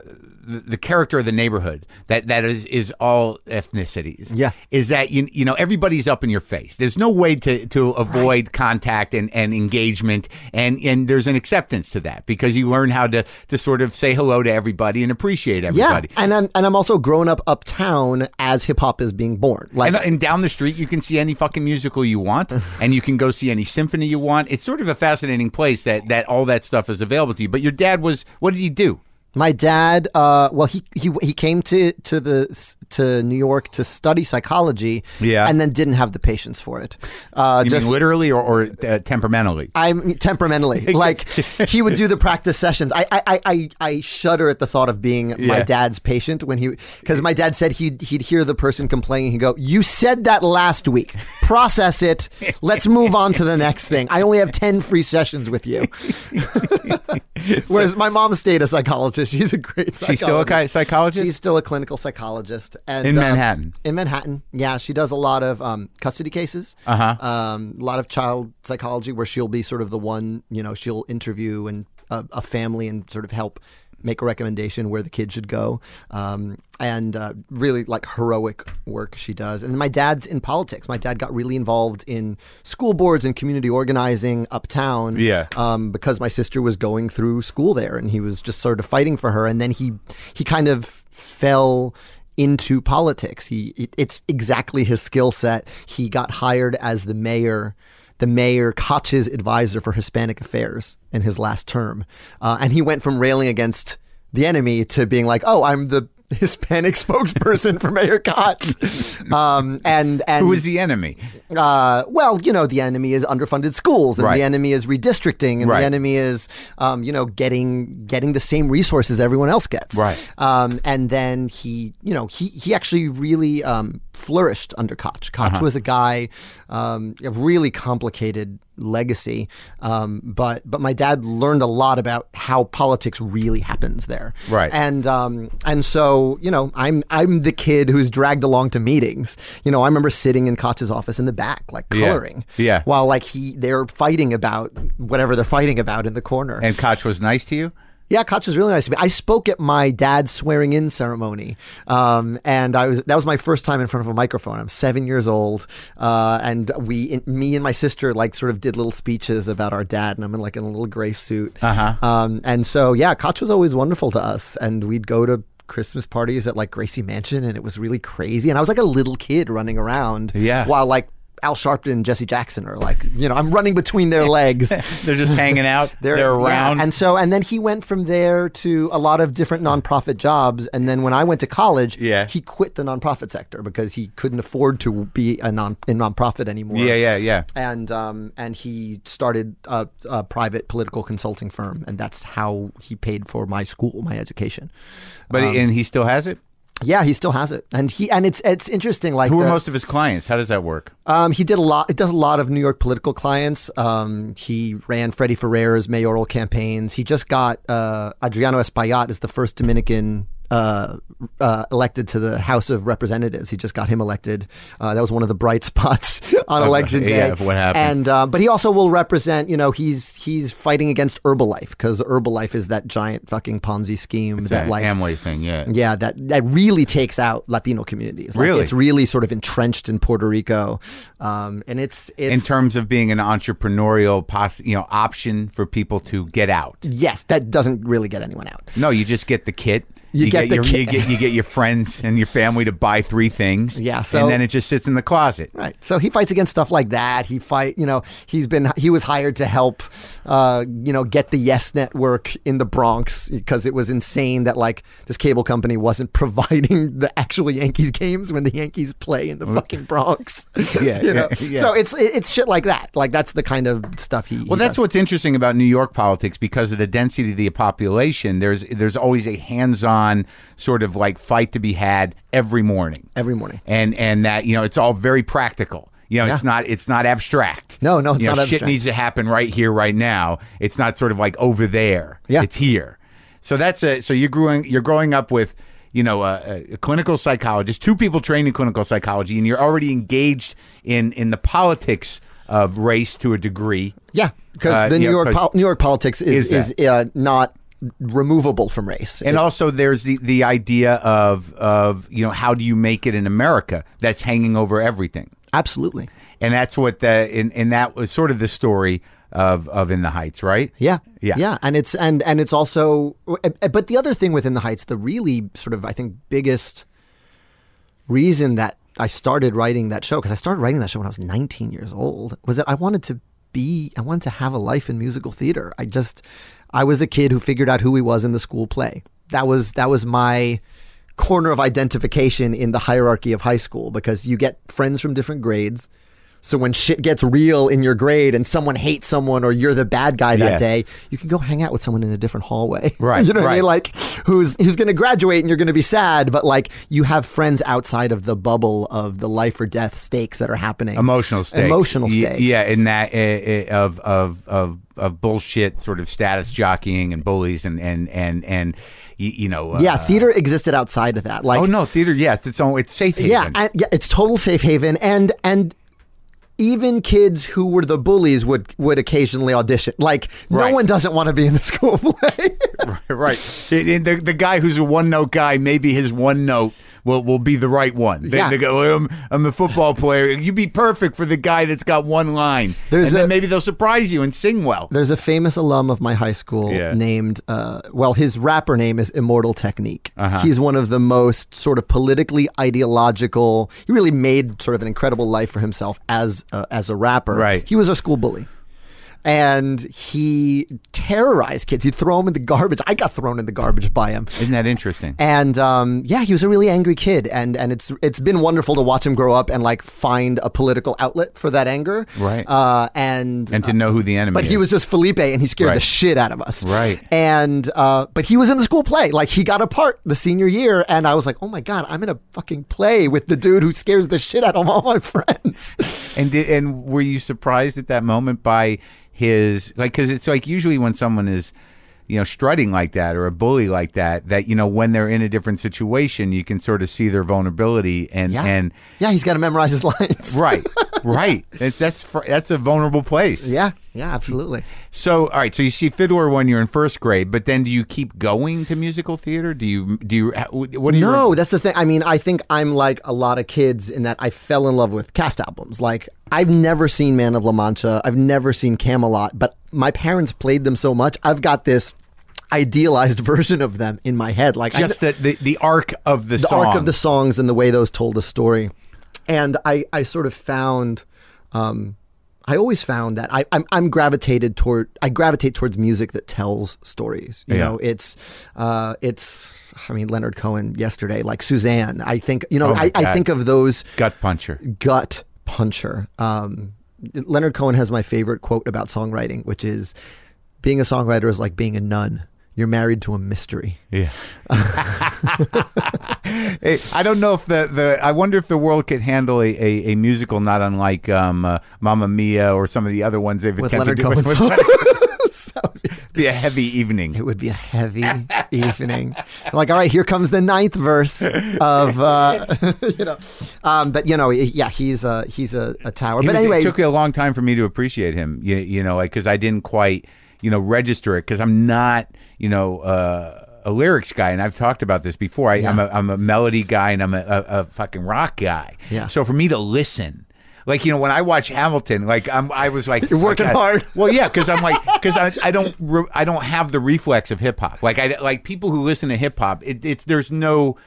the, character of the neighborhood that that is is all ethnicities. Yeah. is that you you know everybody's up in your face. There's no way to to avoid contact and, and engagement, and and there's an acceptance to that because you learn how to to sort of say hello to everybody and appreciate everybody. yeah, and I'm and I'm also growing up uptown as hip hop is being born. Like And, uh, and down the street, you can see any fucking musical you want, and you can go see any symphony you want. It's sort of a fascinating place that that all that stuff is available to you. But your dad was, what did he do? My dad, uh, well, he he he came to to the to New York to study psychology, Yeah. and then didn't have the patience for it. Uh, You just mean literally or, or uh, temperamentally? I mean, temperamentally, like he would do the practice sessions. I I, I- I shudder at the thought of being my dad's patient when he because my dad said he'd he'd hear the person complaining. He'd go, "You said that last week. Process it. Let's move on to the next thing. I only have ten free sessions with you." Whereas my mom stayed a psychologist. She's a great psychologist. She's still a psychologist? She's still a clinical psychologist. And, In uh, Manhattan? in Manhattan, yeah, she does a lot of um, custody cases. Uh-huh. Um, a lot of child psychology, where she'll be sort of the one, you know, she'll interview and uh, a family and sort of help make a recommendation where the kid should go. Um, and uh, really like heroic work she does. And my dad's in politics. My dad got really involved in school boards and community organizing uptown. Yeah. Um, because my sister was going through school there, and he was just sort of fighting for her. And then he he kind of fell into politics. He it's exactly his skill set. He got hired as the mayor, the mayor Koch's advisor for Hispanic affairs in his last term, uh, and he went from railing against the enemy to being like, "Oh, I'm the Hispanic spokesperson for Mayor Koch," um, and and Who was the enemy? uh, well, you know, the enemy is underfunded schools, and Right. the enemy is redistricting, and Right. the enemy is, um, you know, getting getting the same resources everyone else gets. Right. Um, and then he, you know, he he actually really um, flourished under Koch. Koch Uh-huh. was a guy, um, a really complicated legacy, um, but but my dad learned a lot about how politics really happens there. Right. And um, and so you know, I'm I'm the kid who's dragged along to meetings. You know, I remember sitting in Koch's office in the back, like Yeah. coloring. Yeah. While like he they're fighting about whatever they're fighting about in the corner. And Koch was nice to you? Yeah, Koch was really nice to me. I spoke at my dad's swearing in ceremony, um, and I was that was my first time in front of a microphone. I'm seven years old, uh, and we, me and my sister, like sort of did little speeches about our dad, and I'm in like in a little gray suit. Uh-huh. Um, and so yeah, Koch was always wonderful to us, and we'd go to. Christmas parties at like Gracie Mansion, and it was really crazy. And I was like a little kid running around, Yeah. while like Al Sharpton and Jesse Jackson are like, you know, I'm running between their legs. They're just hanging out. They're, yeah. around. And so, and then he went from there to a lot of different nonprofit jobs. And then when I went to college, Yeah. he quit the nonprofit sector because he couldn't afford to be a non in nonprofit anymore. yeah, yeah, yeah. And um, and he started a, a private political consulting firm, and that's how he paid for my school, my education. But Um, and he still has it. Yeah, he still has it, and he and it's it's interesting. Like Who are the- most of his clients? How does that work? um, he did a lot. It does a lot of New York political clients. Um, he ran Freddie Ferrer's mayoral campaigns. He just got uh, Adriano Espaillat is the first Dominican uh, uh, elected to the House of Representatives. He just got him elected. Uh, that was one of the bright spots on election day. yeah, what happened. And uh, but he also will represent. You know, he's he's fighting against Herbalife because Herbalife is that giant fucking Ponzi scheme that That like Amway thing, yeah. yeah, that that really takes out Latino communities. Like, Really? it's really sort of entrenched in Puerto Rico, um, and it's it's In terms of being an entrepreneurial, poss- you know, option for people to get out. yes, that doesn't really get anyone out. No, you just get the kit. You get the your. You get you get your friends and your family to buy three things. Yeah, so- and then it just sits in the closet. Right. So he fights against stuff like that. He fight, you know, he's been he was hired to help uh, you know, get the Yes network in the Bronx because it was insane that like this cable company wasn't providing the actual Yankees games when the Yankees play in the fucking Bronx. Yeah, you know. yeah, yeah. So it's it's shit like that. Like that's the kind of stuff he Well, that's what's interesting about New York politics because of the density of the population. There's there's always a hands-on sort of like fight to be had every morning, every morning. and and that you know it's all very practical. You know, it's not it's not abstract. No, no, it's you know, not Shit abstract. needs to happen right here, right now. It's not sort of like over there. Yeah. it's here. So that's a so you're growing you're growing up with you know a, a clinical psychologist, two people trained in clinical psychology, and you're already engaged in in the politics of race to a degree. Yeah, because Uh, the New yeah, York pol- New York politics is Is is, uh, not removable from race. And also, there's the, the idea of of you know how do you make it in America that's hanging over everything, Absolutely. and that's what the and, and that was sort of the story of of In the Heights, right? Yeah. Yeah. Yeah. And it's and and it's also eh, but the other thing within the Heights, the really sort of I think biggest reason that I started writing that show, because I started writing that show when I was 19 years old, was that I wanted to be I wanted to have a life in musical theater. I just I was a kid who figured out who he was in the school play. That was that was my corner of identification in the hierarchy of high school because you get friends from different grades. So when shit gets real in your grade and someone hates someone or you're the bad guy that Yeah. day, you can go hang out with someone in a different hallway. Right, you know what I mean? Like who's who's going to graduate and you're going to be sad, but like you have friends outside of the bubble of the life or death stakes that are happening. Emotional stakes, Emotional stakes. yeah, in that uh, of of of of bullshit, sort of status jockeying and bullies and and and and you, you know, uh, Yeah, theater existed outside of that. Like oh no, theater, yeah, it's its own, it's safe haven. Yeah, and, yeah, it's total safe haven, and and even kids who were the bullies would would occasionally audition. Like Right. no one doesn't want to be in the school play. right. The, the, the guy who's a one note guy, maybe his one note will, will be the right one. They, Yeah. they go, "Well, I'm, I'm a football player. You'd be perfect for the guy that's got one line. There's and then maybe they'll surprise you and sing well. There's a famous alum of my high school Yeah. named, uh, well, his rapper name is Immortal Technique. Uh-huh. He's one of the most sort of politically ideological. He really made sort of an incredible life for himself as a, as a rapper. Right. He was a school bully. And he terrorized kids. He'd throw them in the garbage. I got thrown in the garbage by him. Isn't that interesting? And um, yeah, he was a really angry kid, and and it's it's been wonderful to watch him grow up and like find a political outlet for that anger. Right. Uh, and and to know who the enemy but is. he was just Felipe, and he scared Right. the shit out of us. Right. And uh, but he was in the school play. Like he got a part the senior year, and I was like, oh my god, I'm in a fucking play with the dude who scares the shit out of all my friends. And did, and were you surprised at that moment by his like because it's like usually when someone is you know strutting like that or a bully like that that you know when they're in a different situation you can sort of see their vulnerability and Yeah. and yeah, he's got to memorize his lines. right right it's that's that's a vulnerable place Yeah. Yeah, absolutely. So, all right. So you see Fiddler when you're in first grade, but then do you keep going to musical theater? Do you do you what do you? No, that's the thing. I mean, I think I'm like a lot of kids in that I fell in love with cast albums. Like I've never seen Man of La Mancha, I've never seen Camelot, but my parents played them so much. I've got this idealized version of them in my head. Like I just the, the the arc of the, the song. arc of the songs and the way those told a story. And I, I sort of found, um, I always found that I, I'm, I'm gravitated toward, I gravitate towards music that tells stories. You Yeah. know, it's, uh, it's, I mean, Leonard Cohen yesterday, like Suzanne. I think, you know, Oh I, I think of those gut puncher. gut puncher. Um, Leonard Cohen has my favorite quote about songwriting, which is, being a songwriter is like being a nun. You're married to a mystery. Yeah. Hey, I don't know if the, the I wonder if the world could handle a, a, a musical not unlike um, uh, Mamma Mia or some of the other ones they've With attempted Leonard to Cohen. with- So- be a heavy evening. It would be a heavy evening. Like, all right, here comes the ninth verse of, uh, you know, um, but you know, yeah, he's a he's a, a tower. He But was- anyway, it took me a long time for me to appreciate him. You, you know, like because I didn't quite, you know, register it because I'm not, you know, uh, a lyrics guy, and I've talked about this before. I, I'm a I'm a melody guy, and I'm a, a, a fucking rock guy. Yeah. So for me to listen. Like you know, when I watch Hamilton, like I'm, I was like, You're working hard. Well, yeah, because I'm like, because I, I don't, re- I don't have the reflex of hip hop. Like I, like people who listen to hip hop, it, it's there's no,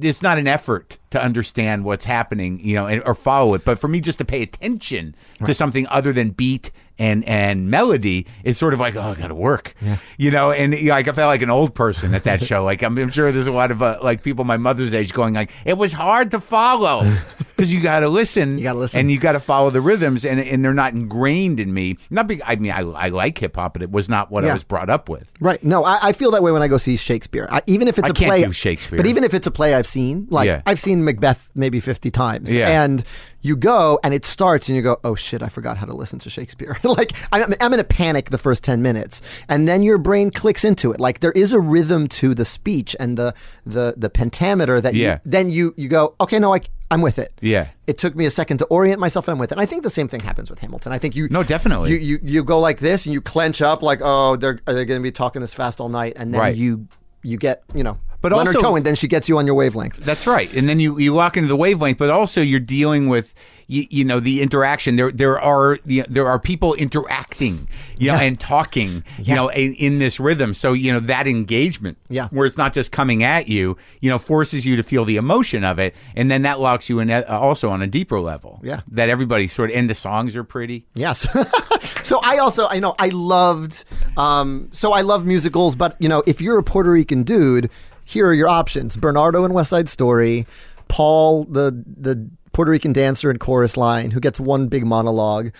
it's not an effort to understand what's happening, you know, and, or follow it. But for me, just to pay attention to something other than beat and and melody is sort of like, oh, I got to work, you know. And you know, like I felt like an old person at that show. Like I'm, I'm sure there's a lot of uh, like people my mother's age going like, it was hard to follow because you got to listen, You gotta listen. and you got to follow the rhythms, and and they're not ingrained in me. Not be, I mean, I, I like hip hop, but it was not what I was brought up with. right? No, I, I feel that way when I go see Shakespeare. I, even if it's a play, do Shakespeare. but even if it's a play I've seen, like Yeah. I've seen Macbeth maybe fifty times, Yeah. and you go and it starts and you go, oh shit, I forgot how to listen to Shakespeare. like I'm, I'm in a panic the first ten minutes, and then your brain clicks into it. Like there is a rhythm to the speech and the the the pentameter that Yeah. you, then you you go, okay, no, I, I'm with it. Yeah. It took me a second to orient myself, and I'm with it. And I think the same thing happens with Hamilton. I think you No, definitely. you you, you go like this and you clench up like oh they're are they going to be talking this fast all night and then Right. you you get you know But Leonard also- Cohen then she gets you on your wavelength. That's right. And then you, you walk into the wavelength, but also you're dealing with you, you know the interaction. There there are you know, there are people interacting, you know, and talking, you know, in, in this rhythm. So you know that engagement, Yeah. where it's not just coming at you, you know, forces you to feel the emotion of it, and then that locks you in uh, also on a deeper level. Yeah. that everybody sort of and the songs are pretty. Yes. so I also I know I loved um so I love musicals but you know if you're a Puerto Rican dude here are your options Bernardo in West Side Story Paul the the Puerto Rican dancer in chorus line who gets one big monologue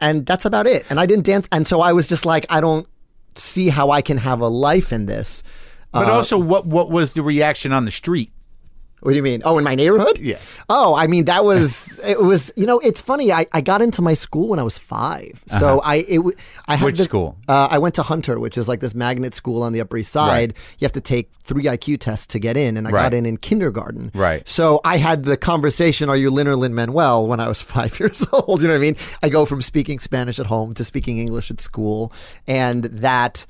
and that's about it and I didn't dance and so I was just like I don't see how I can have a life in this But Uh, also, what what was the reaction on the street? What do you mean? Oh, in my neighborhood? Yeah. Oh, I mean that was it was you know it's funny I, I got into my school when I was 5 so I it w- I had Uh-huh. Which the- school? Uh, I went to Hunter, which is like this magnet school on the Upper East Side. You have to take three IQ tests to get in, and I Right. got in in kindergarten. Right. So I had the conversation: Are you Lin or Lin Manuel? When I was five years old, you know what I mean? I go from speaking Spanish at home to speaking English at school, and that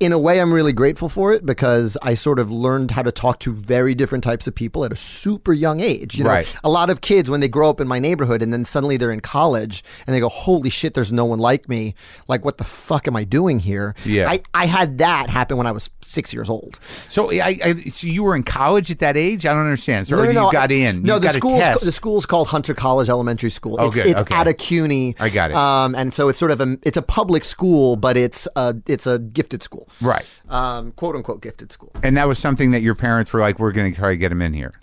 in a way, I'm really grateful for it because I sort of learned how to talk to very different types of people at a super young age. You know, Right. a lot of kids when they grow up in my neighborhood and then suddenly they're in college and they go, "Holy shit, there's no one like me! Like, what the fuck am I doing here?" Yeah. I, I had that happen when I was six years old. So I, I so you were in college at that age? I don't understand. So or you got in? No, you the school's the school's called Hunter College Elementary School. Oh, it's good, it's okay. at a CUNY. I got it. Um, and so it's sort of a it's a public school, but it's a it's a gifted school. Right. Um, quote unquote gifted school. And that was something that your parents were like, we're going to try to get him in here.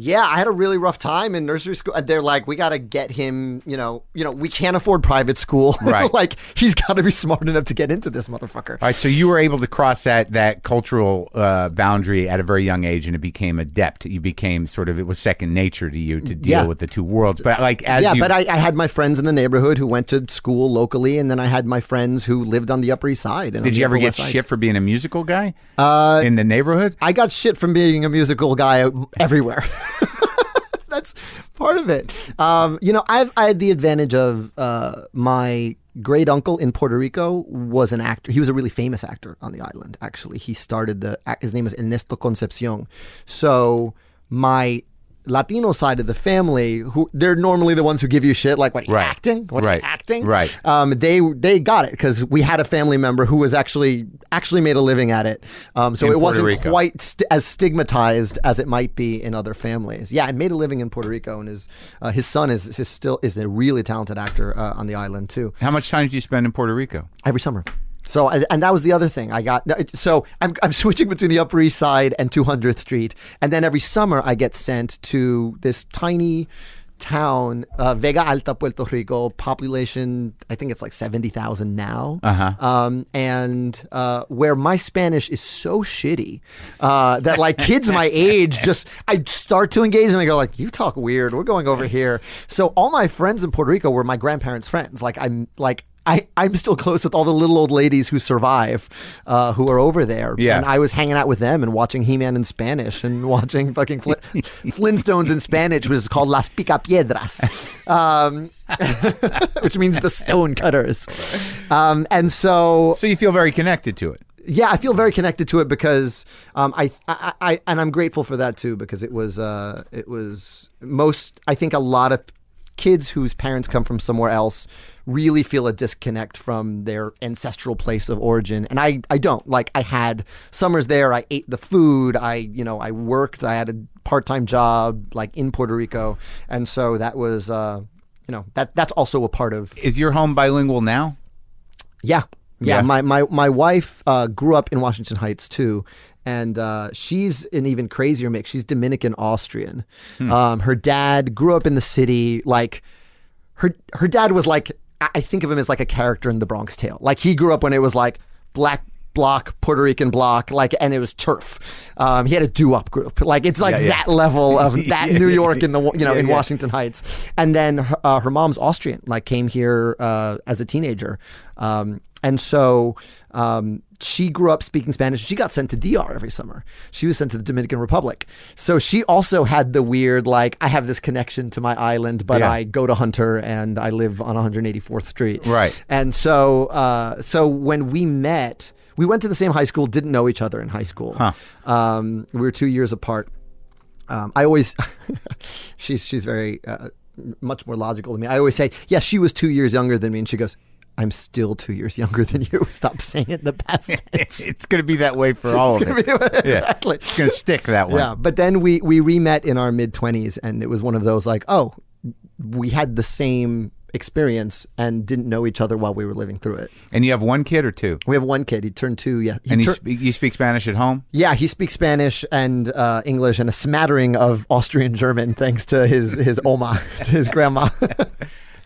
Yeah, I had a really rough time in nursery school. And They're like, we got to get him. You know, you know, we can't afford private school. Right. like he's got to be smart enough to get into this motherfucker. All right. So you were able to cross that that cultural uh, boundary at a very young age, and it became adept. You became sort of it was second nature to you to deal Yeah. with the two worlds. But like as yeah, you, but I, I had my friends in the neighborhood who went to school locally, and then I had my friends who lived on the Upper East Side. and did you ever get shit for being a musical guy Uh, in the neighborhood? I got shit from being a musical guy everywhere. That's part of it. Um, you know, I've I had the advantage of uh, my great uncle in Puerto Rico was an actor. He was a really famous actor on the island. Actually, he started the. His name is Ernesto Concepcion. So my Latino side of the family, who they're normally the ones who give you shit, like what Right. acting, what Right. acting, Right. Um, they they got it because we had a family member who was actually actually made a living at it. Um, so In it wasn't Rico. quite st- as stigmatized as it might be in other families. Yeah, I made a living in Puerto Rico, and his uh, his son is, is still is a really talented actor uh, on the island too How much time did you spend in Puerto Rico? every summer. So and, and that was the other thing I got. So I'm I'm switching between the Upper East Side and 200th Street, and then every summer I get sent to this tiny town, uh, Vega Alta, Puerto Rico, population I think it's like 70,000 now, Uh-huh. um, and uh, where my Spanish is so shitty uh, that like kids my age just I start to engage and they go like, "You talk weird. We're going over here." So all my friends in Puerto Rico were my grandparents' friends. Like I'm like. I, I'm still close with all the little old ladies who survive, uh, who are over there. Yeah. And I was hanging out with them and watching He Man in Spanish and watching fucking Flint, Flintstones in Spanish, which is called Las Picapiedras, um, which means the stone cutters. Um, and so So you feel very connected to it. yeah, I feel very connected to it because um, I, I, I, and I'm grateful for that too because it was, uh, it was most. I think a lot of kids whose parents come from somewhere else really feel a disconnect from their ancestral place of origin, and I, I don't. Like I had summers there. I ate the food. I, you know, I worked. I had a part-time job like in Puerto Rico, and so that was, uh, you know, that that's also a part of Is your home bilingual now? yeah. Yeah. Yeah. My, my, my wife uh, grew up in Washington Heights too. And uh, she's an even crazier mix. She's Dominican Austrian. Um, her dad grew up in the city. Like her, her dad was like, I think of him as like a character in the Bronx Tale. Like he grew up when it was like black block, Puerto Rican block, like, and it was turf. Um, he had a do up group. Like it's like Yeah, yeah. that level of that Yeah, New York in the you know in. Washington Heights. And then her- uh, her mom's Austrian, like came here uh, as a teenager. Um, and so um, she grew up speaking Spanish. She got sent to DR every summer. She was sent to the Dominican Republic. So she also had the weird, like, I have this connection to my island, but Yeah. I go to Hunter and I live on 184th Street. Right. And so, uh, so when we met, we went to the same high school, didn't know each other in high school. Huh. Um, we were two years apart. Um, I always, she's she's very uh, much more logical than me. I always say, yeah, she was two years younger than me, and she goes, "I'm still two years younger than you." Stop saying it in the past tense. It's going to be that way for all of it. exactly. It's going to stick that way. Yeah, but then we we re-met in our mid twenties, and it was one of those like, oh, we had the same experience and didn't know each other while we were living through it. And you have one kid or two? We have one kid. He turned two. Yeah, he And you, tur- speak, you speak Spanish at home? yeah, he speaks Spanish and uh, English and a smattering of Austrian German, thanks to his his oma, to his grandma.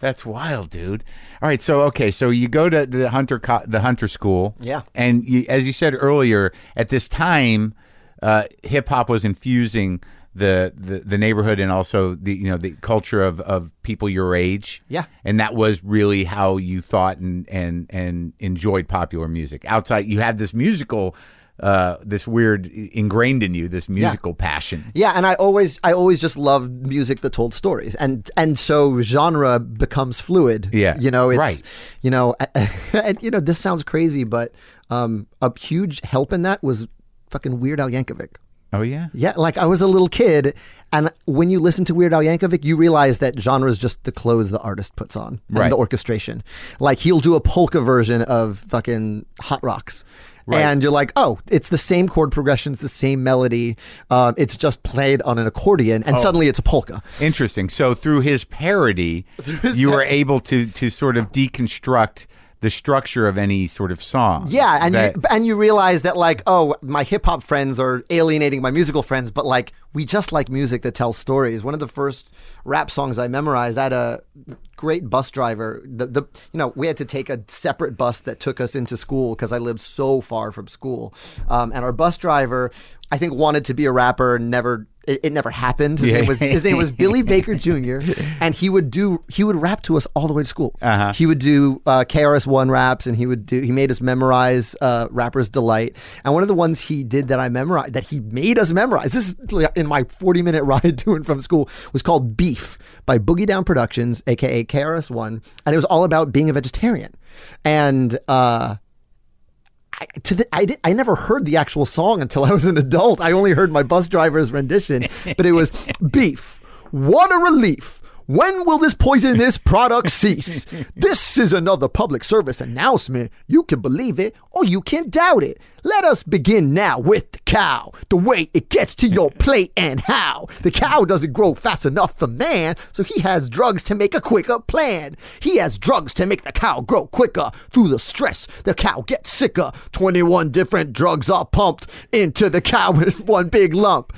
That's wild, dude. All right, so okay, so you go to the hunter co- the hunter school, Yeah. and you, as you said earlier, at this time, uh, hip hop was infusing the, the the neighborhood and also the you know the culture of of people your age. Yeah. and that was really how you thought and and and enjoyed popular music. Outside, you had this musical, uh, this weird ingrained in you this musical passion. Yeah, and I always I always just loved music that told stories. And and so genre becomes fluid. Yeah, You know, it's right. you know and you know, this sounds crazy, but um a huge help in that was fucking Weird Al Yankovic. Oh yeah, Yeah, like I was a little kid, and when you listen to Weird Al Yankovic, you realize that genre is just the clothes the artist puts on and Right. the orchestration. Like he'll do a polka version of fucking Hot Rocks. Right. And you're like, oh, it's the same chord progressions, the same melody. Um, it's just played on an accordion, Oh. and suddenly it's a polka. Interesting. So through his parody, his you were able to to sort of deconstruct the structure of any sort of song. Yeah, and That- you, and you realize that like, oh, my hip hop friends are alienating my musical friends, but like we just like music that tells stories. One of the first rap songs I memorized, I had a great bus driver. The the you know we had to take a separate bus that took us into school because I lived so far from school, um, and our bus driver. I think wanted to be a rapper and never it, it never happened. His Yeah. name was his name was Billy Baker Jr. and he would do he would rap to us all the way to school. Uh-huh. He would do uh, KRS One raps, and he would do he made us memorize uh, Rapper's Delight. And one of the ones he did that I memorized that he made us memorize. This is in my forty minute ride to and from school was called Beef by Boogie Down Productions, aka KRS One, and it was all about being a vegetarian. And uh, I, to the, I, did, I never heard the actual song until I was an adult. I only heard my bus driver's rendition, but it was beef. What a relief. When will this poisonous product cease? This is another public service announcement. You can believe it or you can doubt it. Let us begin now with the cow. The way it gets to your plate and how. The cow doesn't grow fast enough for man, so he has drugs to make a quicker plan. He has drugs to make the cow grow quicker. Through the stress, the cow gets sicker. 21 different drugs are pumped into the cow in one big lump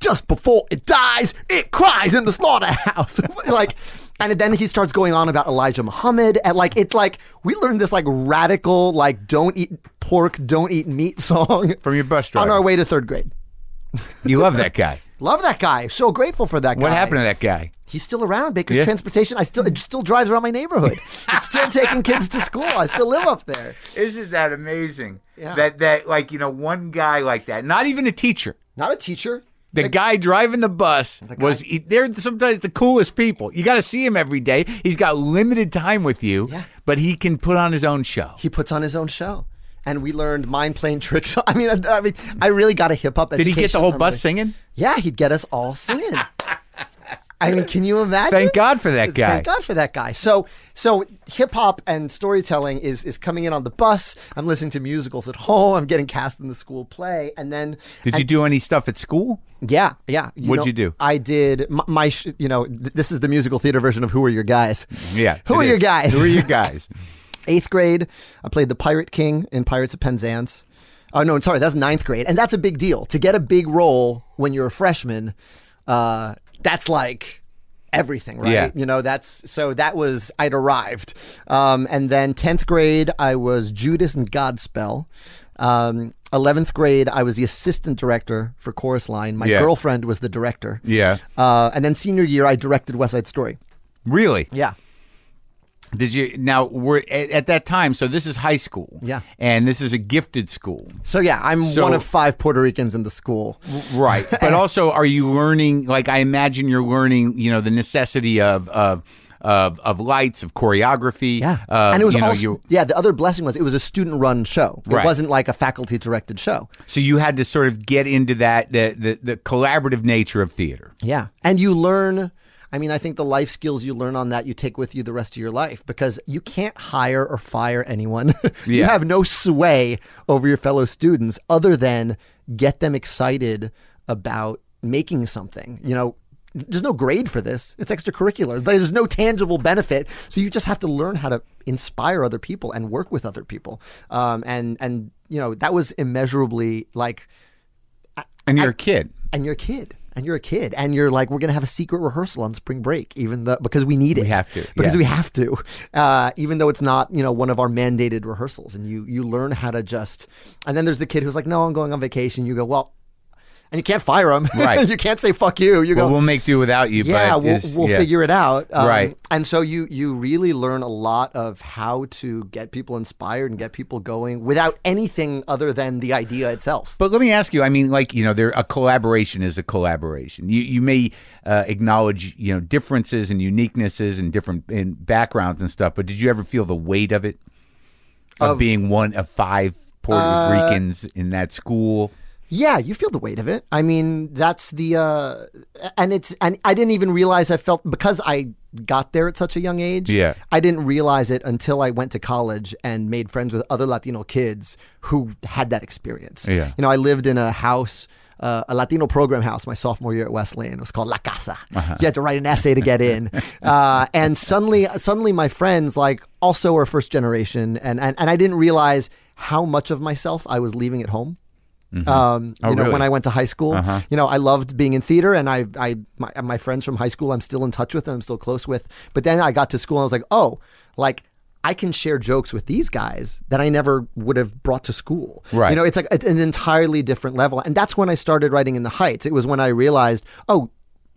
just before it dies, it cries in the slaughterhouse. like, and then he starts going on about Elijah Muhammad, and like it's like we learned this like radical like don't eat pork, don't eat meat song From your bus driver. on our way to third grade. You love that guy. Love that guy. So grateful for that guy. What happened to that guy? He's still around. Baker's Yeah. Transportation. I still it still drives around my neighborhood. It's still taking kids to school. I still live up there. Isn't that amazing? Yeah. That that like you know one guy like that, not even a teacher. Not a teacher. The guy driving the bus guy- was he, they're sometimes the coolest people. You got to see him every day. He's got limited time with you, Yeah. but he can put on his own show. He puts on his own show. And we learned mind playing tricks. I mean, I, I mean, I really got a hip hop. Did he get the whole bus singing? Yeah, he'd get us all singing. I mean, can you imagine? Thank God for that guy. Thank God for that guy. So, so hip hop and storytelling is is coming in on the bus. I'm listening to musicals at home. I'm getting cast in the school play, and then Did you do any stuff at school? yeah, yeah. What'd know, you do? I did my, my sh- you know, th- this is the musical theater version of Who Are Your Guys? Yeah. Who are your guys? Who are your guys? Eighth grade, I played the Pirate King in Pirates of Penzance. Oh no, sorry, that's ninth grade, and that's a big deal to get a big role when you're a freshman. Uh, that's like everything, right? Yeah. You know, that's so that was I'd arrived, um, and then tenth grade I was Judas and Godspell. Um, 11th grade, I was the assistant director for Chorus Line. My Yeah. girlfriend was the director. Yeah. Uh, and then senior year, I directed West Side Story. Really? Yeah. Did you now? We're at, at that time. So this is high school. Yeah. And this is a gifted school. So yeah, I'm So- one of five Puerto Ricans in the school. Right. But also, are you learning? Like, I imagine you're learning. You know, the necessity of of of, of lights, of choreography. Yeah, Uh, and it was you know, also you. yeah. The other blessing was it was a student-run show. It Right. wasn't like a faculty-directed show. So you had to sort of get into that the the, the collaborative nature of theater. Yeah, and you learn. I mean, I think the life skills you learn on that you take with you the rest of your life because you can't hire or fire anyone. you Yeah. have no sway over your fellow students other than get them excited about making something. You know, there's no grade for this. It's extracurricular. There's no tangible benefit. So you just have to learn how to inspire other people and work with other people. Um, and and you know that was immeasurably like And you're a kid. and you're a kid and you're a kid and you're like we're gonna have a secret rehearsal on spring break even though because we need it. We have to, because yeah. we have to. Uh, even though it's not you know one of our mandated rehearsals and you you learn how to just and then there's the kid who's like no i'm going on vacation. You go well and you can't fire them. Right. you can't say fuck you you Well, go we'll make do without you. yeah, we'll, is- we'll yeah. figure it out. Um, Right. And so you you really learn a lot of how to get people inspired and get people going without anything other than the idea itself. But let me ask you. I mean, like you know, there a collaboration is a collaboration. You you may uh, acknowledge you know differences and uniquenesses and different in backgrounds and stuff. But did you ever feel the weight of it of, being one of five Puerto Uh, Ricans in that school? Yeah, you feel the weight of it. I mean, that's the uh and it's and I didn't even realize I felt because I got there at such a young age. Yeah. I didn't realize it until I went to college and made friends with other Latino kids who had that experience. Yeah. You know, I lived in a house uh, a Latino program house my sophomore year at Wesleyan. It was called La Casa. You had to write an essay to get in, uh, and suddenly, suddenly, my friends like also are first generation, and, and and I didn't realize how much of myself I was leaving at home. Um, Oh, you know, really? when I went to high school, Uh-huh. you know, I loved being in theater, and I, I, my, my friends from high school, I'm still in touch with, and I'm still close with. But then I got to school, and I was like, oh, like I can share jokes with these guys that I never would have brought to school. Right. You know, it's like an entirely different level. And that's when I started writing in the Heights. It was when I realized, oh,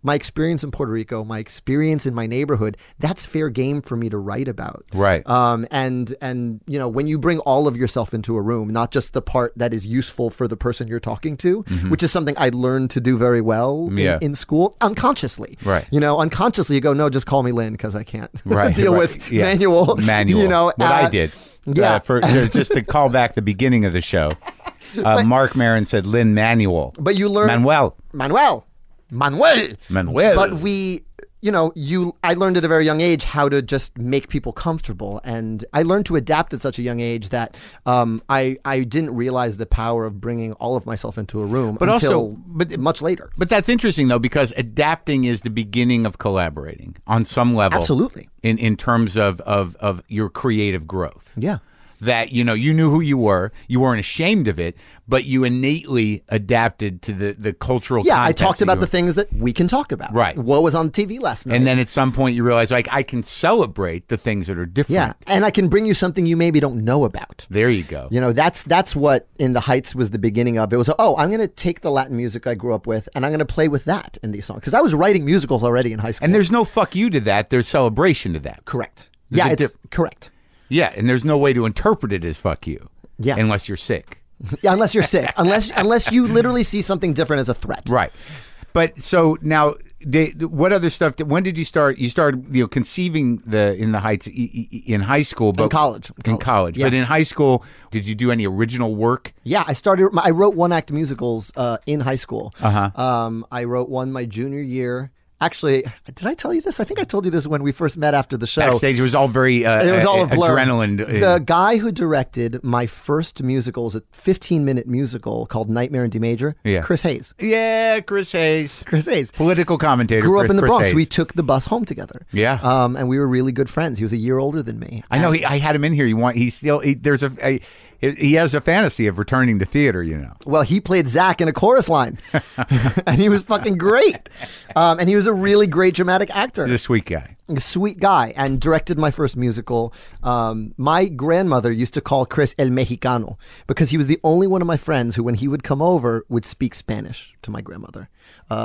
my experience in Puerto Rico, my experience in my neighborhood, that's fair game for me to write about. Right. Um, and and you know when you bring all of yourself into a room, not just the part that is useful for the person you're talking to, which is something I learned to do very well in, Mm-hmm. Yeah. in school, unconsciously. Right. You know, unconsciously you go, no, just call me Lin because I can't Right, deal right. with Yeah. Manuel. Manuel. You know what I uh, did. yeah. Uh, for just to call back the beginning of the show, uh, Marc Maron said Lin-Manuel. But you learn Manuel. Manuel. Manuel. Manuel. But we, you know, you. I learned at a very young age how to just make people comfortable, and I learned to adapt at such a young age that um, I I didn't realize the power of bringing all of myself into a room But also- but- much later. But that's interesting though, because adapting is the beginning of collaborating on some level. Absolutely. In in terms of of of your creative growth. Yeah. That you know you knew who you were, you weren't ashamed of it, but you innately adapted to the the cultural. Yeah, I talked about the things that we can talk about. Right. What was on TV last night? And then at some point you realize like I can celebrate the things that are different. yeah, and I can bring you something you maybe don't know about. There you go. You know, that's that's what in the Heights was the beginning of. It was oh, I'm going to take the Latin music I grew up with, and I'm going to play with that in these songs because I was writing musicals already in high school. And there's no fuck you to that. There's celebration to that. correct. There's yeah, it's correct. Yeah, and there's no way to interpret it as fuck you. Yeah. Unless you're sick. Yeah, unless you're sick, unless unless you literally see something different as a threat. Right. But so now, they, what other stuff? When did you start? You started, you know, conceiving the in the Heights in high school, but In college. In college, Yeah. but in high school, did you do any original work? Yeah, I started. I wrote one act musicals uh, in high school. Uh-huh. Um, I wrote one my junior year. Actually, did I tell you this? I think I told you this when we first met after the show. Backstage, it was all very uh, It was all uh, a blur. adrenaline. The guy who directed my first musical is a 15 minute musical called Nightmare in D Major. Yeah. Chris Hayes. yeah, Chris Hayes, Chris Hayes. political commentator. Grew Chris, up in the Chris Bronx. Hayes. We took the bus home together. Yeah. Um, and we were really good friends. He was a year older than me. I know. He, I had him in here. He want. He still. He, there's a, a. He has a fantasy of returning to theater. You know. Well, he played Zach in a chorus line, and he was fucking great. Um, and he was a really great dramatic actor. He's a sweet guy. a sweet guy and directed my first musical. Um, my grandmother used to call Chris El Mexicano because he was the only one of my friends who, when he would come over, would speak Spanish to my grandmother.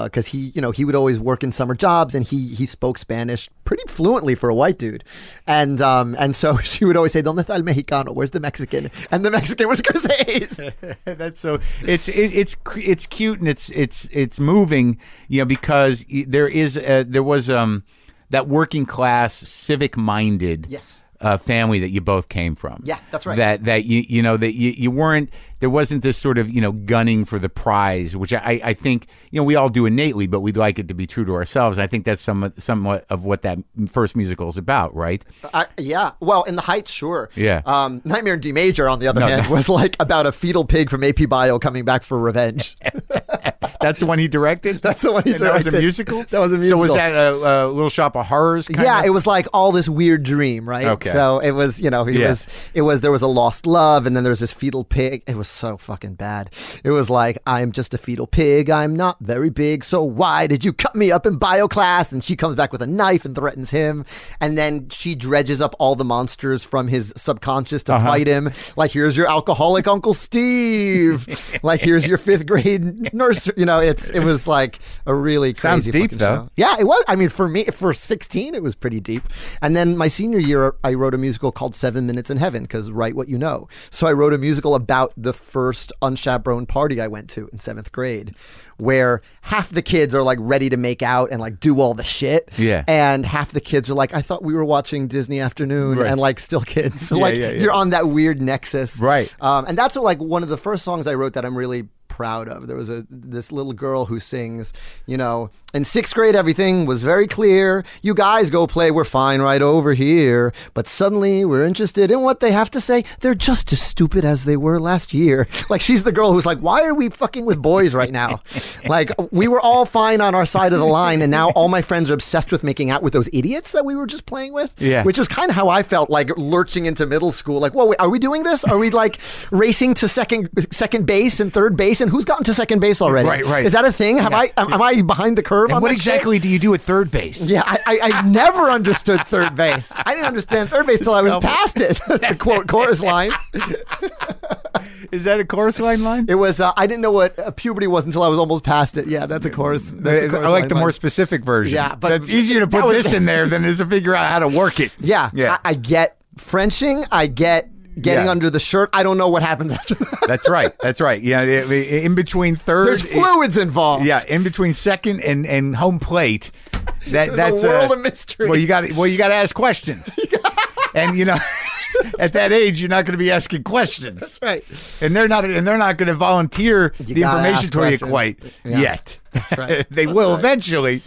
Because he, you know, he would always work in summer jobs and he he spoke Spanish pretty fluently for a white dude, and um and so she would always say, "Dónde está el mexicano? Where's the Mexican?" And the Mexican was Chris Hayes. That's so it's it, it's it's cute and it's it's it's moving, you know, because there is a, there was um that working class civic minded Yes. uh, family that you both came from. Yeah, that's right. That that you you know that you, you weren't there wasn't this sort of you know gunning for the prize, which I I think you know we all do innately, but we'd like it to be true to ourselves. I think that's somewhat somewhat of what that first musical is about, right? I, yeah. Well, in the Heights, sure. Yeah. Um, Nightmare in D Major, on the other No, hand, no. was like about a fetal pig from AP Bio coming back for revenge. That's the one he directed. That's the one he And That was a directed. musical. That was a musical. So was that a, a Little Shop of Horrors? Kind yeah, of? it was like all this weird dream, right? Okay. So it was, you know, it Yeah. was, it was, there was a lost love, and then there was this fetal pig. It was so fucking bad. It was like, I'm just a fetal pig. I'm not very big. So why did you cut me up in bio class? And she comes back with a knife and threatens him. And then she dredges up all the monsters from his subconscious Uh-huh. to fight him. Like, here's your alcoholic Uncle Steve. like, here's your fifth grade nurse. You know, it's, it was like a really Sounds deep, though. show. Yeah, it was. I mean, for me, for 16, it was pretty deep. And then my senior year, I wrote a musical called Seven Minutes in Heaven because write what you know. So I wrote a musical about the first unchaperoned party I went to in seventh grade, where half the kids are like ready to make out and like do all the shit. Yeah. And half the kids are like, I thought we were watching Disney Afternoon Right. and like still kids. So Yeah, like yeah, yeah. you're on that weird nexus. Right. Um, and that's what, like one of the first songs I wrote that I'm really proud of. There was a this little girl who sings, you know, in sixth grade everything was very clear. You guys go play, we're fine right over here. But suddenly we're interested in what they have to say. They're just as stupid as they were last year. Like she's the girl who's like, why are we fucking with boys right now? like we were all fine on our side of the line, and now all my friends are obsessed with making out with those idiots that we were just playing with. Yeah. Which is kind of how I felt like lurching into middle school. Like, whoa, wait, are we doing this? Are we like racing to second second base and third base and Who's gotten to second base already? Right, right. Is that a thing? Have I am, am I behind the curve? What that shit? exactly do you do at third base? Yeah, I, I, I never understood third base. I didn't understand third base till I was past it. to quote chorus line. Is that a chorus line line? It was uh, I didn't know what uh, puberty was until I was almost past it. Yeah, that's a chorus. That's a I chorus like line the line. more specific version. Yeah, but that's easier to put was- this in there than is to figure out how to work it. Yeah, yeah. I, I get Frenching. I get getting Yeah. under the shirt. I don't know what happens after that. that's right. That's right. Yeah, in between third, There's fluids involved. yeah, in between second and, and home plate. That There's that's a world uh, of mystery. Well, you got well, you got to ask questions, and you know, at that age, you're not going to be asking questions. That's right. And they're not, and they're not going to volunteer the gotta information to you quite Yeah. yet. That's right. they will eventually.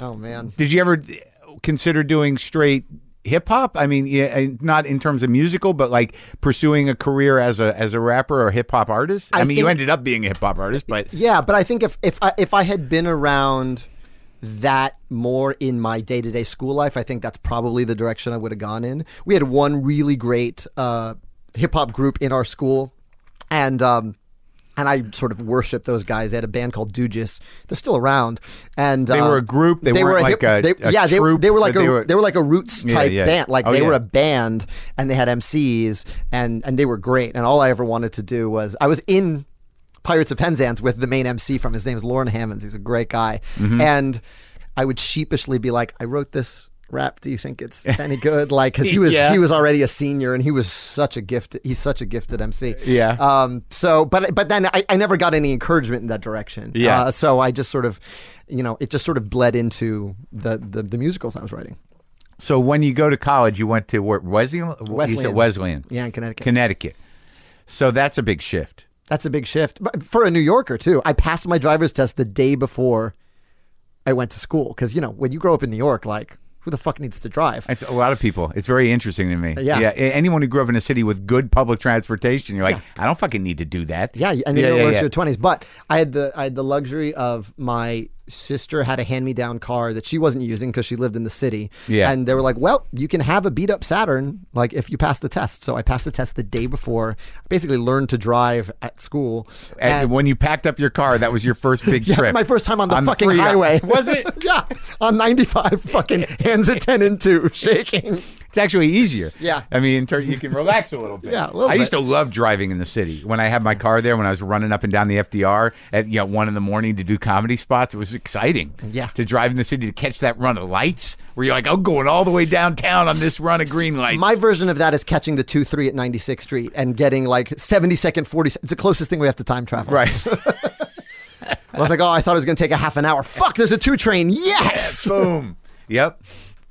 Oh man. Did you ever consider doing straight hip hop? I mean, yeah, not in terms of musical, but like pursuing a career as a as a rapper or hip hop artist. I, I mean, you ended up being a hip hop artist, but Yeah, but I think if if I, if I had been around that more in my day to day school life, I think that's probably the direction I would have gone in. We had one really great uh, hip hop group in our school, and um, and I sort of worship those guys. They had a band called Dugis. They're still around, and They uh, were a group? They weren't like a- they, a yeah, they, troupe, they were like a they were- they were like a roots type yeah. band. Like Oh, they were a band, and they had MCs, and and they were great. And all I ever wanted to do was I was in Pirates of Penzance with the main MC from his name is Lauren Hammonds. He's a great guy. Mm-hmm. And I would sheepishly be like, I wrote this rap. Do you think it's any good? Like, cause he was, Yeah. he was already a senior and he was such a gifted, he's such a gifted MC. Yeah. Um, so, but, but then I, I never got any encouragement in that direction. Yeah. Uh, so I just sort of, you know, it just sort of bled into the, the, the musicals I was writing. so when you go to college, you went to where, Wesleyan. Wesleyan. Wesleyan. Yeah, in Connecticut. Connecticut. So that's a big shift. That's a big shift. But for a New Yorker, too. I passed my driver's test the day before I went to school. Because, you know, when you grow up in New York, like, who the fuck needs to drive? It's a lot of people. It's very interesting to me. Uh, yeah. a- Anyone who grew up in a city with good public transportation, you're like, I don't fucking need to do that. Yeah, and then yeah, you yeah, yeah. your twenties. But I had the I had the luxury of my sister had a hand me down car that she wasn't using because she lived in the city. Yeah. and they were like, "Well, you can have a beat up Saturn, like if you pass the test." So I passed the test the day before. I basically learned to drive at school. And when you packed up your car, that was your first big Yeah, trip. my first time on the fucking freeway. highway. Was it? yeah, on 95, fucking hands at 10 and 2, shaking. It's actually easier. Yeah. I mean, in turn, you can relax a little bit. Yeah, little I used to love driving in the city. When I had my car there, when I was running up and down the FDR at you know one in the morning to do comedy spots, it was exciting. Yeah. To drive in the city to catch that run of lights, where you're like, I'm going all the way downtown on this run of green lights. My version of that is catching the 2 3 at 96th Street and getting like 70 second, 40 It's the closest thing we have to time travel. right. I was like, oh, I thought it was going to take a half an hour. Fuck, there's a two train. Yes. Boom. Yep.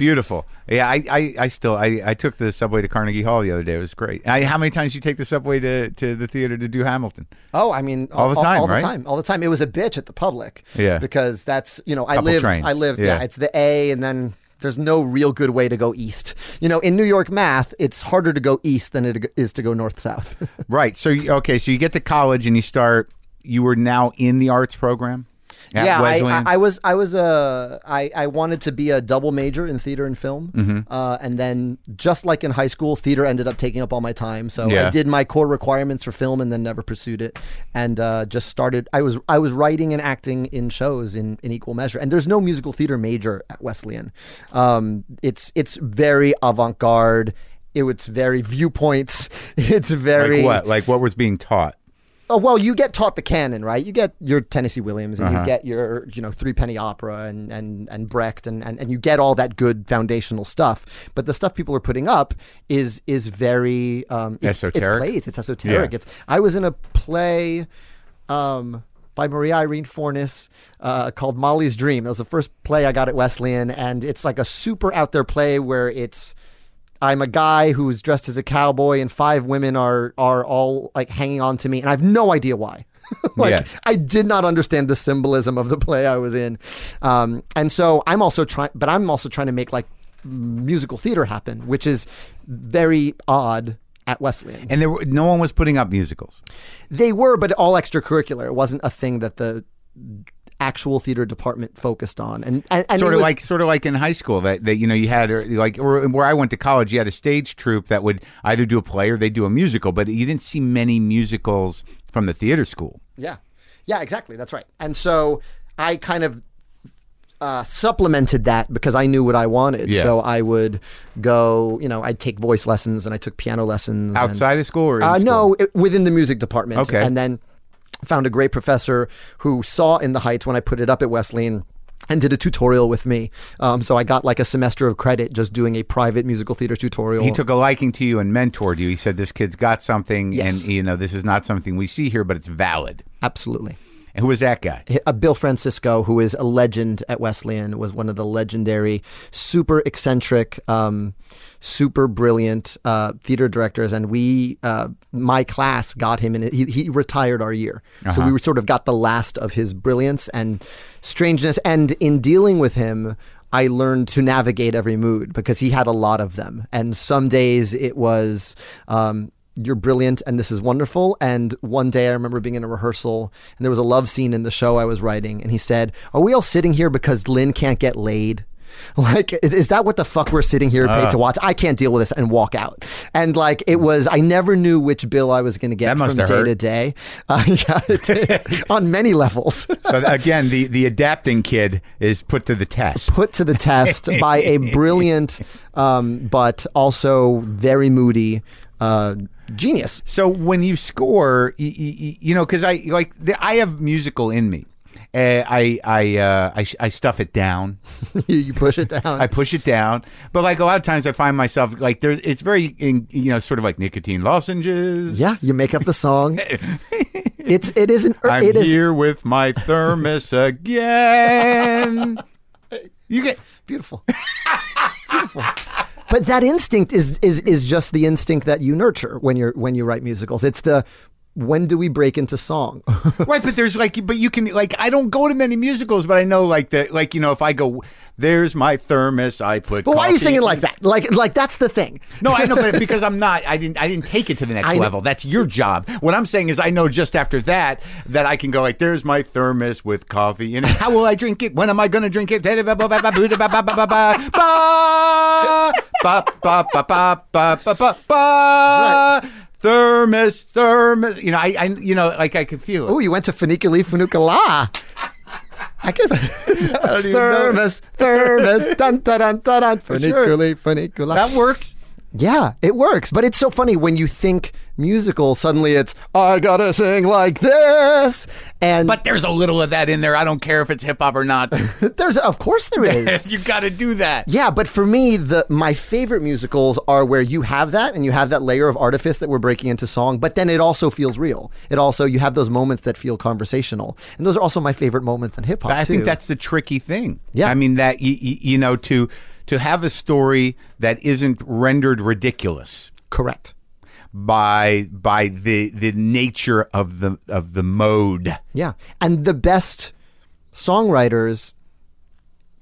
Beautiful. Yeah, I, I, I still I, I took the subway to Carnegie Hall the other day. It was great. I, how many times you take the subway to, to the theater to do Hamilton? Oh, I mean, All the time, all, right? the time, all the time. It was a bitch at the public. Yeah. because that's you know I Couple live, trains. I live. Yeah. Yeah. it's the A, and then there's no real good way to go east. You know, in New York math, it's harder to go east than it is to go north south. Right. So okay, so you get to college and you start. You were now in the arts program. Yeah, I? I, I was, I was, uh, I, I wanted to be a double major in theater and film, Mm-hmm. uh, and then just like in high school, theater ended up taking up all my time. So Yeah. I did my core requirements for film, and then never pursued it, and uh, just started. I was, I was writing and acting in shows in, in equal measure. And there's no musical theater major at Wesleyan. Um, it's, it's very avant garde. It, it's very viewpoints. It's very like what? Like what was being taught? Oh well, you get taught the canon, right? You get your Tennessee Williams, and Uh-huh. you get your, you know, Threepenny Opera, and and and Brecht, and, and and you get all that good foundational stuff. But the stuff people are putting up is is very um, it's, Esoteric? It's plays. It's esoteric. Yeah. It's. I was in a play. Um, by Maria Irene Fornes, uh, called Molly's Dream. It was the first play I got at Wesleyan, and it's like a super out there play where it's I'm a guy who's dressed as a cowboy, and five women are are all like hanging on to me, and I have no idea why. like Yeah. I did not understand the symbolism of the play I was in, um, and so I'm also trying, but I'm also trying to make like musical theater happen, which is very odd at Wesleyan. And there were, no one was putting up musicals. They were, but all extracurricular. It wasn't a thing that the actual theater department focused on, and and, and sort of was- like sort of like in high school that, that you know you had or like or where I went to college you had a stage troupe that would either do a play or they do a musical but you didn't see many musicals from the theater school yeah. Yeah, exactly. That's right. And so I kind of uh, supplemented that because I knew what I wanted. Yeah. So I would go, you know, I'd take voice lessons and I took piano lessons. and- Outside of school or uh, school? no, it, within the music department. Okay. And then found a great professor who saw in the Heights when I put it up at Wesleyan and did a tutorial with me. Um, so I got like a semester of credit just doing a private musical theater tutorial. He took a liking to you and mentored you. He said, "This kid's got something, Yes. and you know, this is not something we see here, but it's valid." Absolutely. And who was that guy? uh, Bill Francisco, who is a legend at Wesleyan, was one of the legendary, super eccentric, um, super brilliant uh, theater directors. And we, uh, my class, got him in. He, he retired our year, so we were sort of got the last of his brilliance and strangeness. And in dealing with him. I learned to navigate every mood because he had a lot of them. And some days it was, um, you're brilliant and this is wonderful. And one day I remember being in a rehearsal and there was a love scene in the show I was writing. And he said, Are we all sitting here because Lin can't get laid? Like, is that what the fuck we're sitting here paid to watch? I can't deal with this and walk out. And like, it was, I never knew which bill I was going to get from day hurt. to day. Uh, yeah, it on many levels. So again, the the adapting kid is put to the test. put to the test by a brilliant, um, but also very moody uh, genius. So when you score, you, you, you know, because I like the, I have musical in me. Uh, I I, uh, I I stuff it down. you, push it down. I push it down. But like a lot of times, I find myself like there. It's very in, you know sort of like nicotine lozenges. yeah, you make up the song. it's it isn't. I'm it is here with my thermos again. You get beautiful. beautiful. But that instinct is is is just the instinct that you nurture when you're when you write musicals. It's the when do we break into song? right, but there's like, but you can like, I don't go to many musicals, but I know like the like you know if I go, there's my thermos, I put. but why are you singing like that? Like like that's the thing. No, I know, but because I'm not, I didn't, I didn't take it to the next level. That's your job. What I'm saying is, I know just after that that I can go like, "There's my thermos with coffee it. How will I drink it? When am I going to drink it?" Ba thermos, thermos. You know, I, I you know, like I could feel it. Oh, you went to Funiculi Funicula. I could. Thermos, thermos, dun dun dun dun dun. Funiculi, sure. funicula. That worked. Yeah, it works. But it's so funny when you think musical, suddenly it's, I gotta sing like this. And But there's a little of that in there. I don't care if it's hip hop or not. there's, of course there is. you got to do that. Yeah, but for me, the my favorite musicals are where you have that and you have that layer of artifice that we're breaking into song, but then it also feels real. It also you have those moments that feel conversational, and those are also my favorite moments in hip hop. I think that's the tricky thing. Yeah. I mean that you, you know to to have a story that isn't rendered ridiculous correct. by by the the nature of the of the mode. Yeah, and the best songwriters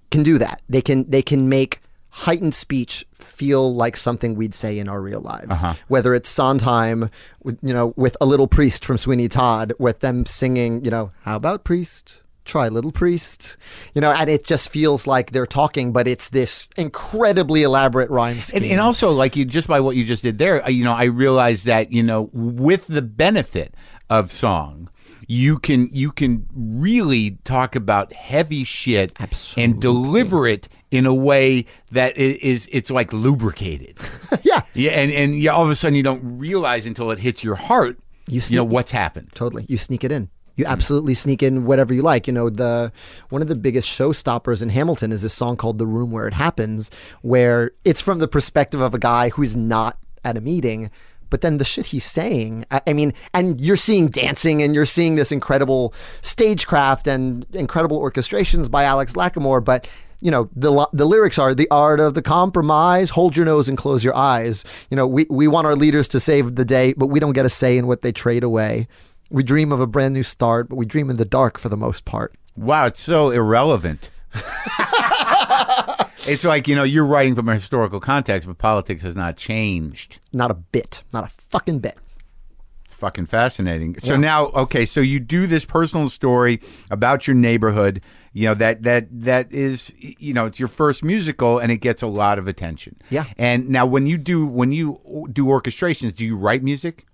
can do that. They can they can make heightened speech feel like something we'd say in our real lives. Uh-huh. Whether it's Sondheim, with, you know, with a little priest from Sweeney Todd, with them singing, you know, how about priest? Try little priest, you know, and it just feels like they're talking, but it's this incredibly elaborate rhyme scheme. And, and also, like you, just by what you just did there, uh, you know, I realized that you know, with the benefit of song, you can you can really talk about heavy shit and deliver it in a way that is it's like lubricated. yeah, yeah, and and yeah, all of a sudden you don't realize until it hits your heart, You you know what's happened. Totally. You sneak it in. You mm-hmm. absolutely sneak in whatever you like. You know, the one of the biggest showstoppers in Hamilton is this song called The Room Where It Happens, where it's from the perspective of a guy who's not at a meeting. But then the shit he's saying, I, I mean, and you're seeing dancing and you're seeing this incredible stagecraft and incredible orchestrations by Alex Lacamoire. But, you know, the, the lyrics are the art of the compromise, hold your nose and close your eyes. You know, we, we want our leaders to save the day, but we don't get a say in what they trade away. We dream of a brand new start, but we dream in the dark for the most part. Wow, it's so irrelevant. it's like you know you're writing from a historical context, but politics has not changed. Not a bit. Not a fucking bit. It's fucking fascinating. So now, okay, so you do this personal story about your neighborhood. You know that that that is you know it's your first musical, and it gets a lot of attention. Yeah. And now, when you do when you do orchestrations, do you write music?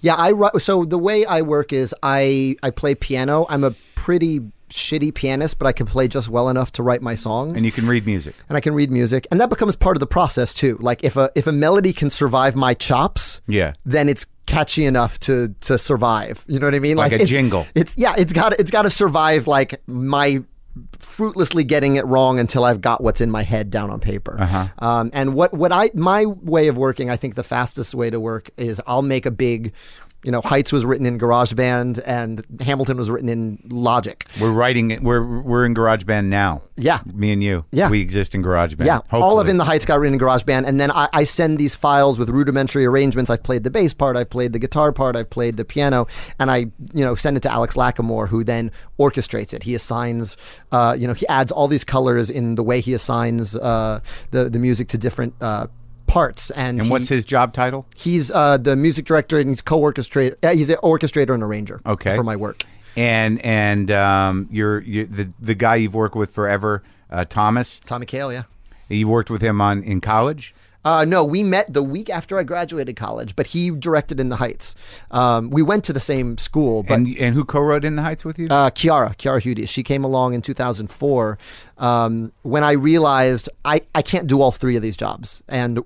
Yeah, I so the way I work is I I play piano. I'm a pretty shitty pianist, but I can play just well enough to write my songs. And you can read music. and I can read music, and that becomes part of the process too. Like if a if a melody can survive my chops, Yeah. then it's catchy enough to to survive. You know what I mean? Like a it's- jingle. It's yeah, it's got it's got to survive like my fruitlessly getting it wrong until I've got what's in my head down on paper. Uh-huh. Um, and what what I my way of working, I think the fastest way to work is I'll make a big. You know, Heights was written in GarageBand and Hamilton was written in Logic. We're writing it. We're we're in GarageBand now. Yeah. Me and you. Yeah. We exist in GarageBand. Yeah, all of In the Heights got written in GarageBand, and then I, I send these files with rudimentary arrangements. I've played the bass part, I've played the guitar part, I've played the piano, and I, you know, send it to Alex Lacamoire, who then orchestrates it. He assigns, uh, you know, he adds all these colors in the way he assigns uh, the the music to different uh, parts. And, And he- what's his job title? He's uh, the music director and he's co-orchestrator. Uh, he's the orchestrator and arranger. Okay. For my work. And and um, you're, you the the guy you've worked with forever, uh, Thomas. Tommy Kail, yeah. You worked with him on in college. Uh, no, we met the week after I graduated college, but he directed In the Heights. Um, we went to the same school, but and and who co-wrote In the Heights with you? uh, Quiara, Quiara Hudes, she came along in 2004 um, when I realized I, I can't do all three of these jobs. And,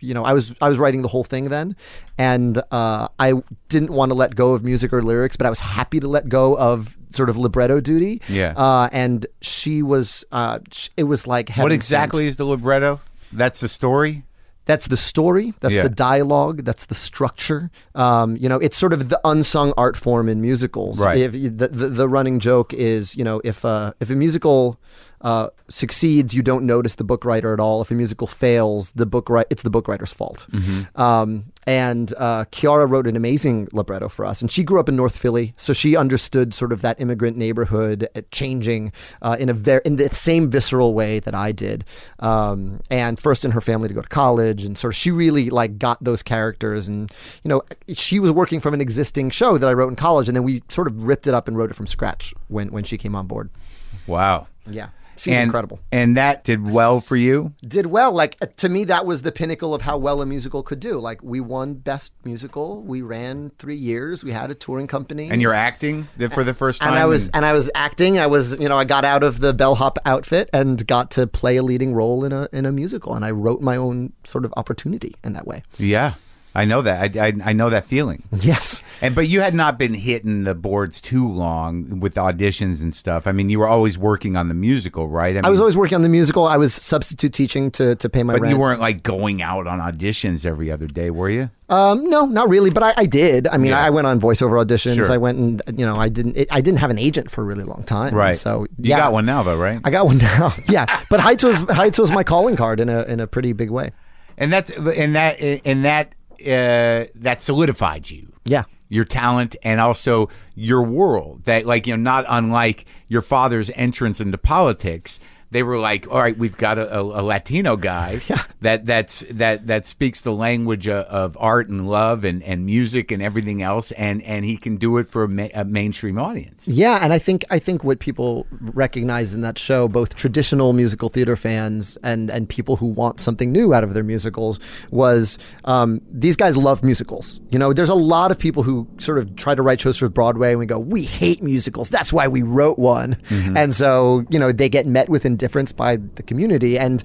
you know, I was I was writing the whole thing then, and uh, I didn't want to let go of music or lyrics, but I was happy to let go of sort of libretto duty. Yeah. Uh, and she was, uh, it was like what sent. exactly is the libretto? That's the story. That's the story. That's Yeah. the dialogue. That's the structure. Um, you know, it's sort of the unsung art form in musicals. Right. If the, the the running joke is, you know, if uh, if a musical uh, succeeds, you don't notice the book writer at all. If a musical fails, the book write it's the book writer's fault. Um, and uh, Quiara wrote an amazing libretto for us, and she grew up in North Philly, so she understood sort of that immigrant neighborhood uh, changing uh, in a very in the same visceral way that I did. Um, and first in her family to go to college, and sort of she really like got those characters, and you know she was working from an existing show that I wrote in college, and then we sort of ripped it up and wrote it from scratch when when she came on board. Wow. Yeah, she's and, incredible. And that did well for you. did well. Like uh, to me, that was the pinnacle of how well a musical could do. Like we won best musical. We ran three years. We had a touring company. And you're acting for the first time. and I was and I was acting. I was you know I got out of the bellhop outfit and got to play a leading role in a in a musical. And I wrote my own sort of opportunity in that way. yeah, I know that. I, I I know that feeling. Yes. And but you had not been hitting the boards too long with auditions and stuff. I mean, you were always working on the musical, right? I was always working on the musical. I was substitute teaching to to pay my But rent. you weren't like going out on auditions every other day, were you? Um, no, not really, but I, I did. I mean, Yeah. I went on voiceover auditions. Sure. I went and you know, I didn't. It, I didn't have an agent for a really long time. Right. So you yeah, got one now, though, right? I got one now. yeah, but Heights was Heights was my calling card in a in a pretty big way. and that's and that and that uh, that solidified you. Yeah. your talent and also your world that like you know not unlike your father's entrance into politics they were like all right we've got a, a, a latino guy that that's that that speaks the language of, of art and love and, and music and everything else and and he can do it for a, ma- a mainstream audience Yeah, and I think I think what people recognize in that show, both traditional musical theater fans and and people who want something new out of their musicals, was um, these guys love musicals. You know, there's a lot of people who sort of try to write shows for Broadway, and we go, we hate musicals. That's why we wrote one, and so you know they get met with indifference by the community and.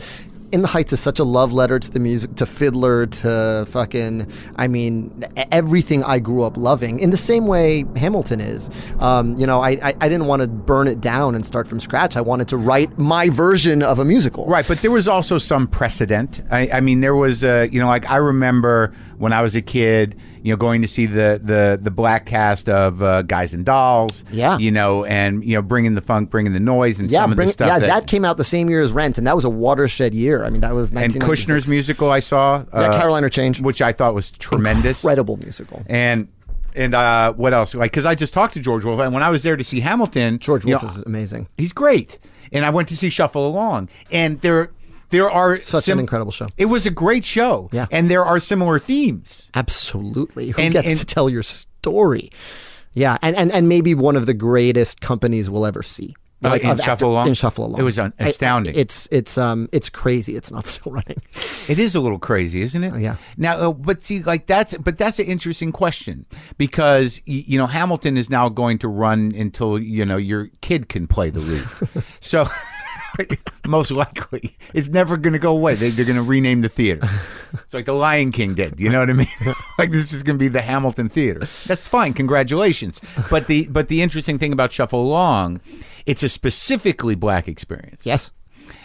In the Heights is such a love letter to the music, to Fiddler, to fucking, I mean, everything I grew up loving. In the same way Hamilton is. Um, you know, I, I, I didn't want to burn it down and start from scratch. I wanted to write my version of a musical. Right, but there was also some precedent. I, I mean, there was, uh, you know, like I remember when I was a kid, you know, going to see the the the black cast of uh, Guys and Dolls. Yeah. you know, and you know, bringing the funk, bringing the noise, and Yeah, some of the stuff yeah, that, that, came out the same year as Rent, and that was a watershed year. I mean, that was and Kushner's musical I saw, Yeah, uh, Carolina Change. which I thought was tremendous. Incredible musical. And and uh, what else? Like, because I just talked to George Wolfe, and when I was there to see Hamilton, George Wolfe know, is amazing. he's great. And I went to see Shuffle Along, and there there are Such an incredible show. It was a great show, Yeah. and there are similar themes. Absolutely. Who And- gets and- to tell your story? Yeah, and, and, and maybe one of the greatest companies we'll ever see. Like in Shuffle Along? In Shuffle Along, It was un- I- astounding. it's it's um it's crazy. It's not still running. It is a little crazy, isn't it? Oh, yeah. Now, uh, but see, like that's but that's an interesting question because y- you know Hamilton is now going to run until you know your kid can play the lead. so. Most likely, it's never going to go away. They, they're going to rename the theater. It's like the Lion King did. You know what I mean? like this is going to be the Hamilton Theater. That's fine. Congratulations. But the but the interesting thing about Shuffle Along, it's a specifically black experience. Yes,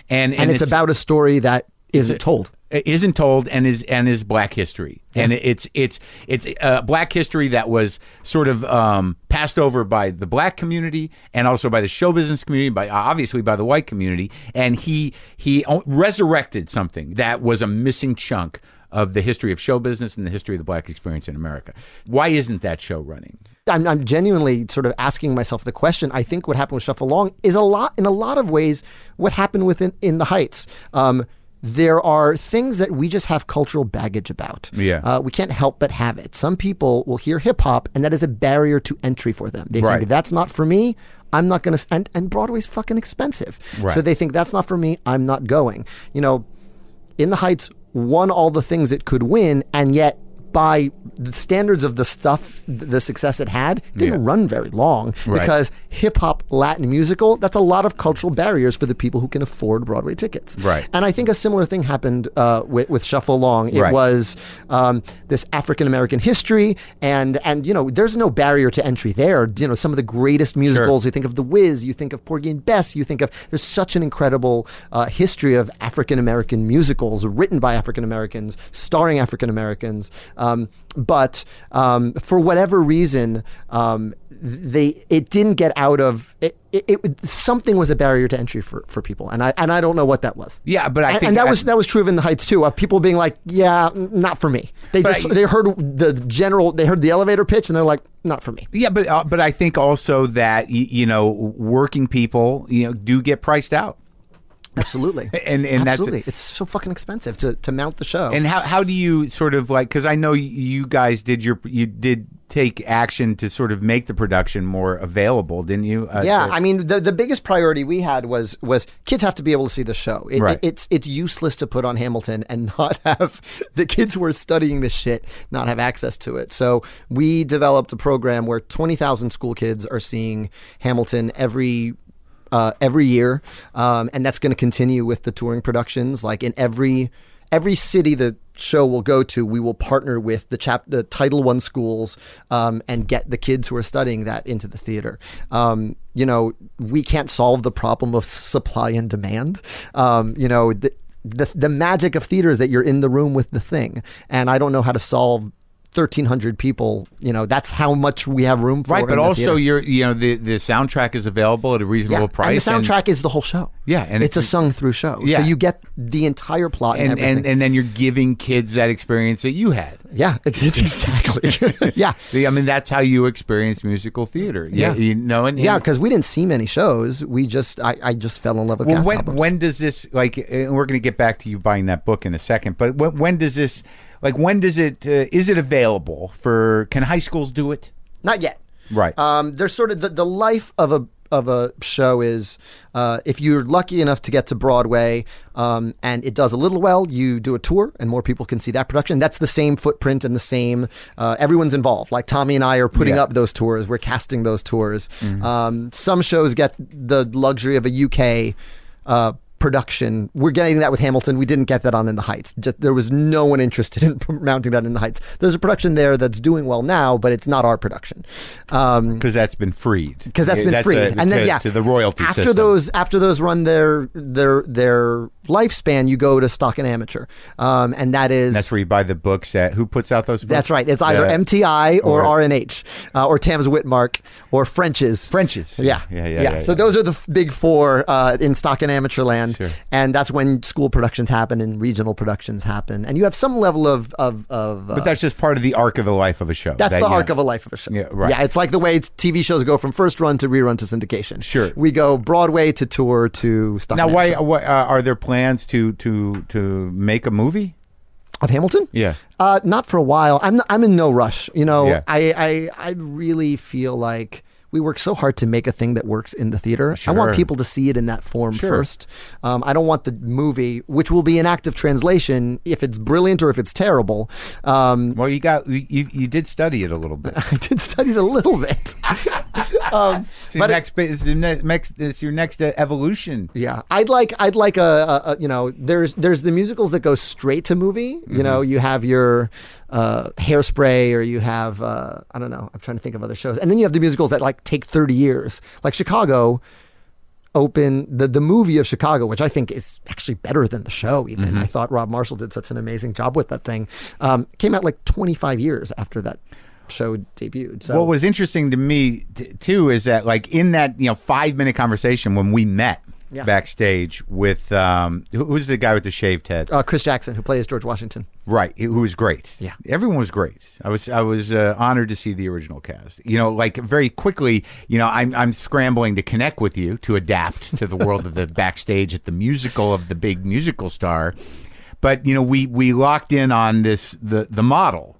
and and, it's, about a story that isn't told. Isn't told and is and is black history and it's it's it's uh, black history that was sort of um, passed over by the black community and also by the show business community by obviously by the white community and he he resurrected something that was a missing chunk of the history of show business and the history of the black experience in America. Why isn't that show running? I'm, I'm genuinely sort of asking myself the question. I think what happened with Shuffle Along is a lot, in a lot of ways, what happened within in the Heights. Um, there are things that we just have cultural baggage about. Yeah. uh, we can't help but have it. Some people will hear hip hop, and that is a barrier to entry for them. They Right. think that's not for me. I'm not going to. And, and Broadway's fucking expensive, Right. so they think that's not for me. I'm not going. You know, in the Heights won all the things it could win, and yet by the standards of the stuff, the success it had, didn't Yeah. run very long Right. because hip hop, Latin musical, that's a lot of cultural barriers for the people who can afford Broadway tickets. Right. And I think a similar thing happened uh, with, with Shuffle Along. It Right. was um, this African American history, and and you know, there's no barrier to entry there. You know, some of the greatest musicals. You think of The Wiz, you think of Porgy and Bess, you think of there's such an incredible uh, history of African American musicals written by African Americans, starring African Americans. Um, but um, for whatever reason, um, they it didn't get out of it, it, it. Something was a barrier to entry for, for people, and I and I don't know what that was. Yeah, but I and, think and that I- was that was true of in the Heights too. Of people being like, "Yeah, not for me." They just I- they heard the general, they heard the elevator pitch, and they're like, "Not for me." Yeah, but uh, but I think also that you know working people you know do get priced out. Absolutely, And- and that's- absolutely, it's so fucking expensive to, to mount the show. And how how do you sort of like because I know you guys did your you did take action to sort of make the production more available, didn't you? Uh, yeah, to- I mean, the, the biggest priority we had was was kids have to be able to see the show. It, Right. it- it's it's useless to put on Hamilton and not have the kids who are studying this shit not have access to it. So we developed a program where twenty thousand school kids are seeing Hamilton every uh, every year, um, and that's going to continue with the touring productions. Like in every every city the show will go to, we will partner with the chap the Title One schools um, and get the kids who are studying that into the theater. Um, you know, we can't solve the problem of supply and demand. Um, you know, the, the the magic of theater is that you're in the room with the thing, and I don't know how to solve. 1300 people you know that's how much we have room for right, but the also you're you know the the soundtrack is available at a reasonable price, and the soundtrack is the whole show. Yeah, and it's a sung through show. Yeah. so you get the entire plot and, and everything. and, and then you're giving kids that experience that you had. yeah, it's, it's exactly. yeah, I mean, that's how you experience musical theater. Yeah. you know, and yeah, because we didn't see many shows. We just, I, I just fell in love with Well, when albums. when does this like? And we're going to get back to you buying that book in a second. But when, when does this like? When does it? Uh, is it available for? Can high schools do it? Not yet. Right. Um, there's sort of the, the life of a of a show is uh, if you're lucky enough to get to Broadway um, and it does a little well, you do a tour and more people can see that production. That's the same footprint and the same. Uh, everyone's involved. Like Tommy and I are putting Yeah. up those tours. We're casting those tours. Um, some shows get the luxury of a UK. Uh, production we're getting that with hamilton we didn't get that on in the heights Just, there was no one interested in mounting that in the heights there's a production there that's doing well now but it's not our production um, Because that's been freed. because that's been freed, a- and then to- yeah, to the royalty after system. those after those run their their their lifespan, you go to stock and amateur, um, and that is That's where you buy the books at. Who puts out those? books? that's right. It's either Yeah. MTI or, Or- R&H uh, or Tams-Witmark or French's. French's. Yeah. yeah, yeah. yeah, so yeah. those are the f- big four uh, in stock and amateur land, Sure. and that's when school productions happen and regional productions happen, and you have some level of of, of uh, But that's just part of the arc of the life of a show. that's That, the arc know- of a life of a show. Yeah, right. Yeah, it's like the way TV shows go from first run to rerun to syndication. Sure. We go Broadway to tour to stock. Now, why, why uh, are there plans to to to make a movie? of Hamilton? Yeah. Uh, not for a while. I'm I'm in no rush. You know, Yeah. I, I I really feel like we work so hard to make a thing that works in the theater. I want people to see it in that form Sure. first. Um, I don't want the movie, which will be an act of translation, if it's brilliant or if it's terrible. Um, Well, you got you you did study it a little bit. I did study it a little bit. um, It's your but it- next, ba- it's your next, it's your next uh, evolution. Yeah, I'd like I'd like a, a, a you know there's there's the musicals that go straight to movie. You know, you have your uh, Hairspray or you have uh, I don't know. I'm trying to think of other shows, and then you have the musicals that like take 30 years, like Chicago. Open the the movie of Chicago, which I think is actually better than the show. Even I thought Rob Marshall did such an amazing job with that thing. Um, came out like 25 years after that show debuted. So What was interesting to me t- too is that like in that you know five minute conversation when we met Yeah. backstage with um who who's the guy with the shaved head uh, Chris Jackson, who plays George Washington. right who was great Yeah. everyone was great I was I was uh, honored to see the original cast you know like very quickly you know I'm I'm scrambling to connect with you to adapt to the world of the backstage at the musical of the big musical star but you know we we locked in on this the the model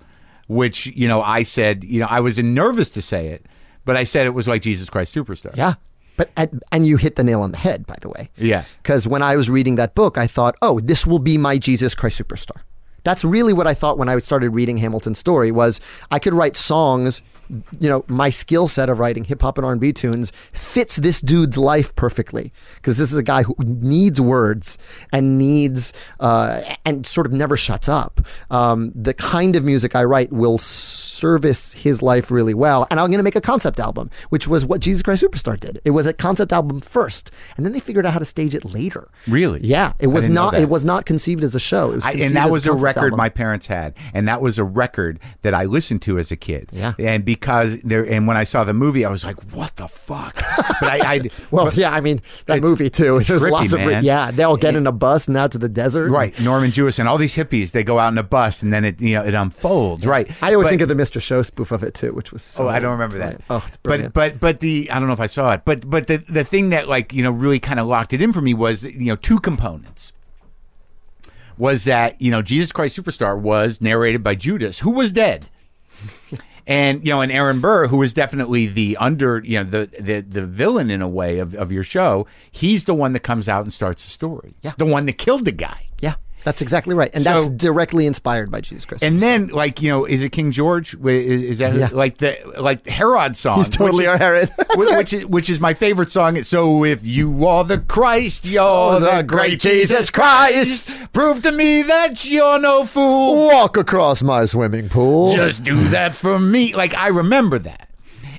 which you know I said you know I was nervous to say it but I said it was like Jesus Christ Superstar Yeah. But and, and you hit the nail on the head, by the way. Yeah. Because when I was reading that book, I thought, oh, this will be my Jesus Christ Superstar. That's really what I thought when I started reading Hamilton's story was I could write songs. You know, my skill set of writing hip hop and R and B tunes fits this dude's life perfectly because this is a guy who needs words and needs uh, and sort of never shuts up. Um, the kind of music I write will service his life really well. And I'm going to make a concept album, which was what Jesus Christ Superstar did. It was a concept album first, and then they figured out how to stage it later. Really? Yeah, it was not. It was not conceived as a show. It was I, and that as was a concept record album. my parents had, and that was a record that I listened to as a kid. Yeah. and because there, and when I saw the movie, I was like, "What the fuck?" But I, I Well, yeah, I mean that movie too. There's trippy, lots of man. yeah. They all get in a bus and out to the desert. right, Norman Jewison, all these hippies, they go out in a bus, and then it, you know, it unfolds. Right. I always But- think of the Mr. Show spoof of it too, which was. So Oh, I don't remember that. Oh, it's but but but the I don't know if I saw it, but but the the thing that like you know really kind of locked it in for me was you know two components. Was that you know Jesus Christ Superstar was narrated by Judas, who was dead, and you know, and Aaron Burr, who was definitely the under you know the the the villain in a way of of your show. He's the one that comes out and starts the story. Yeah. the one that killed the guy. That's exactly right, and So- that's directly inspired by Jesus Christ. And then, like you know, is it King George? Is, is that Yeah. like the like Herod song? He's totally our Herod. Which, right. which is which is my favorite song. So if you are the Christ, you're Oh, the, great Jesus Christ. Christ. Prove to me that you're no fool. walk across my swimming pool. Just do that for me. Like I remember that.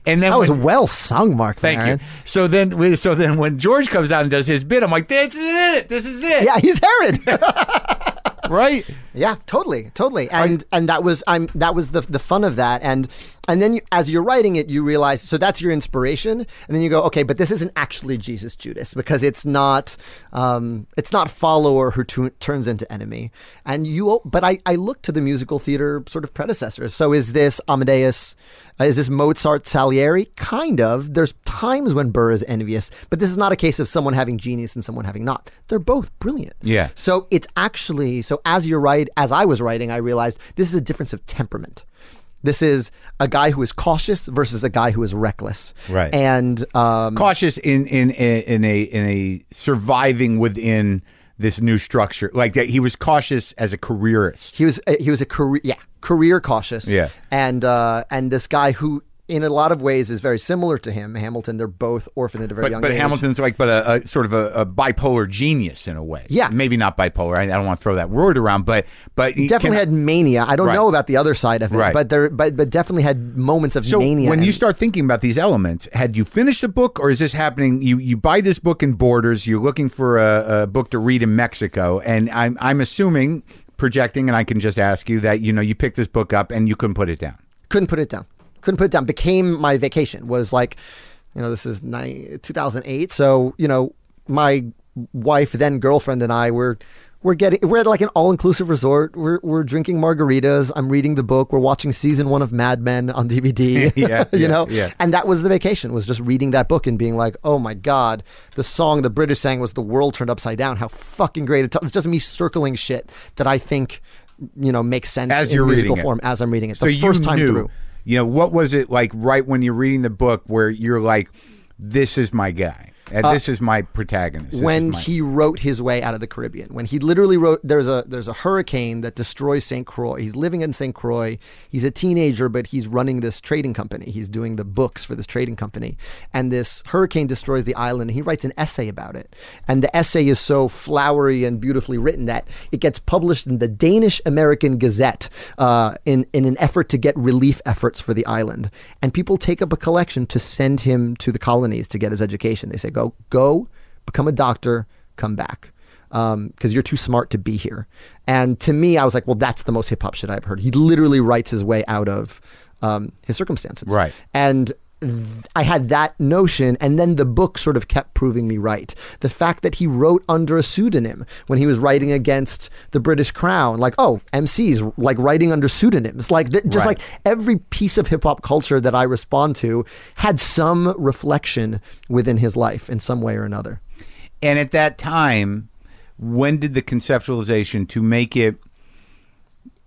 And then that was well sung, Marc. Thank Maron. you. So then, so then, when George comes out and does his bit, I'm like, "This is it. This is it." Yeah, he's Herod. Right. Yeah, totally, totally. And and that was I'm that was the the fun of that. And and then you, as you're writing it, you realize so that's your inspiration, and then you go, okay, but this isn't actually Jesus Judas because it's not um, it's not follower who tu- turns into enemy. And you, but I I look to the musical theater sort of predecessors. So is this Amadeus? Uh, is this Mozart Salieri? Kind of. There's times when Burr is envious, but this is not a case of someone having genius and someone having not. They're both brilliant. Yeah. So it's actually so as you write, as I was writing, I realized this is a difference of temperament. This is a guy who is cautious versus a guy who is reckless. Right. And um, cautious in in in a in a surviving within this new structure. Like that, he was cautious as a careerist. he was uh, he was a career yeah career cautious. Yeah. And uh, and this guy who in a lot of ways is very similar to him, Hamilton. They're both orphaned at a very But, young but age. Hamilton's like, but a, a sort of a, a bipolar genius in a way. Yeah. maybe not bipolar. I, I don't want to throw that word around, but but he Definitely had mania. I don't Right. know about the other side of it, Right. but there, but but definitely had moments of So mania. when you start thinking about these elements, had you finished a book, or is this happening? You you buy this book in Borders. You're looking for a, a book to read in Mexico, and I'm I'm assuming projecting, and I can just ask you that you know you picked this book up and you couldn't put it down. couldn't put it down. Couldn't put it down. Became my vacation. Was like, you know, this is ni- 2008. So you know, my wife, then girlfriend, and I were we're getting we're at like an all inclusive resort. We're we're drinking margaritas. I'm reading the book. We're watching season one of Mad Men on DVD. Yeah, you yeah, know. yeah. And that was the vacation. Was just reading that book and being like, oh my god, the song the British sang was "The World Turned Upside Down." How fucking great! It it's just me circling shit that I think. You know, makes sense As in you're musical reading it. form as I'm reading it. So the you first time knew through. You know, what was it like right when you're reading the book where you're like, "This is my guy. And this is my protagonist." This is Uh, when my- he wrote his way out of the Caribbean. When he literally wrote, there's a there's a hurricane that destroys St. Croix. He's living in St. Croix. He's a teenager, but he's running this trading company. He's doing the books for this trading company, and this hurricane destroys the island. And he writes an essay about it, and the essay is so flowery and beautifully written that it gets published in the Danish American Gazette uh, in in an effort to get relief efforts for the island. And people take up a collection to send him to the colonies to get his education. They say, "Go, go." become a doctor, come back. Because you're too smart to be here. And to me, I was like, well, that's the most hip hop shit I've heard. He literally writes his way out of um, his circumstances. Right. And I had that notion, and then the book sort of kept proving me right. The fact that he wrote under a pseudonym when he was writing against the British Crown, like, oh, MCs, like writing under pseudonyms, like th- just Right. like every piece of hip hop culture that I respond to had some reflection within his life in some way or another. And at that time, when did the conceptualization to make it,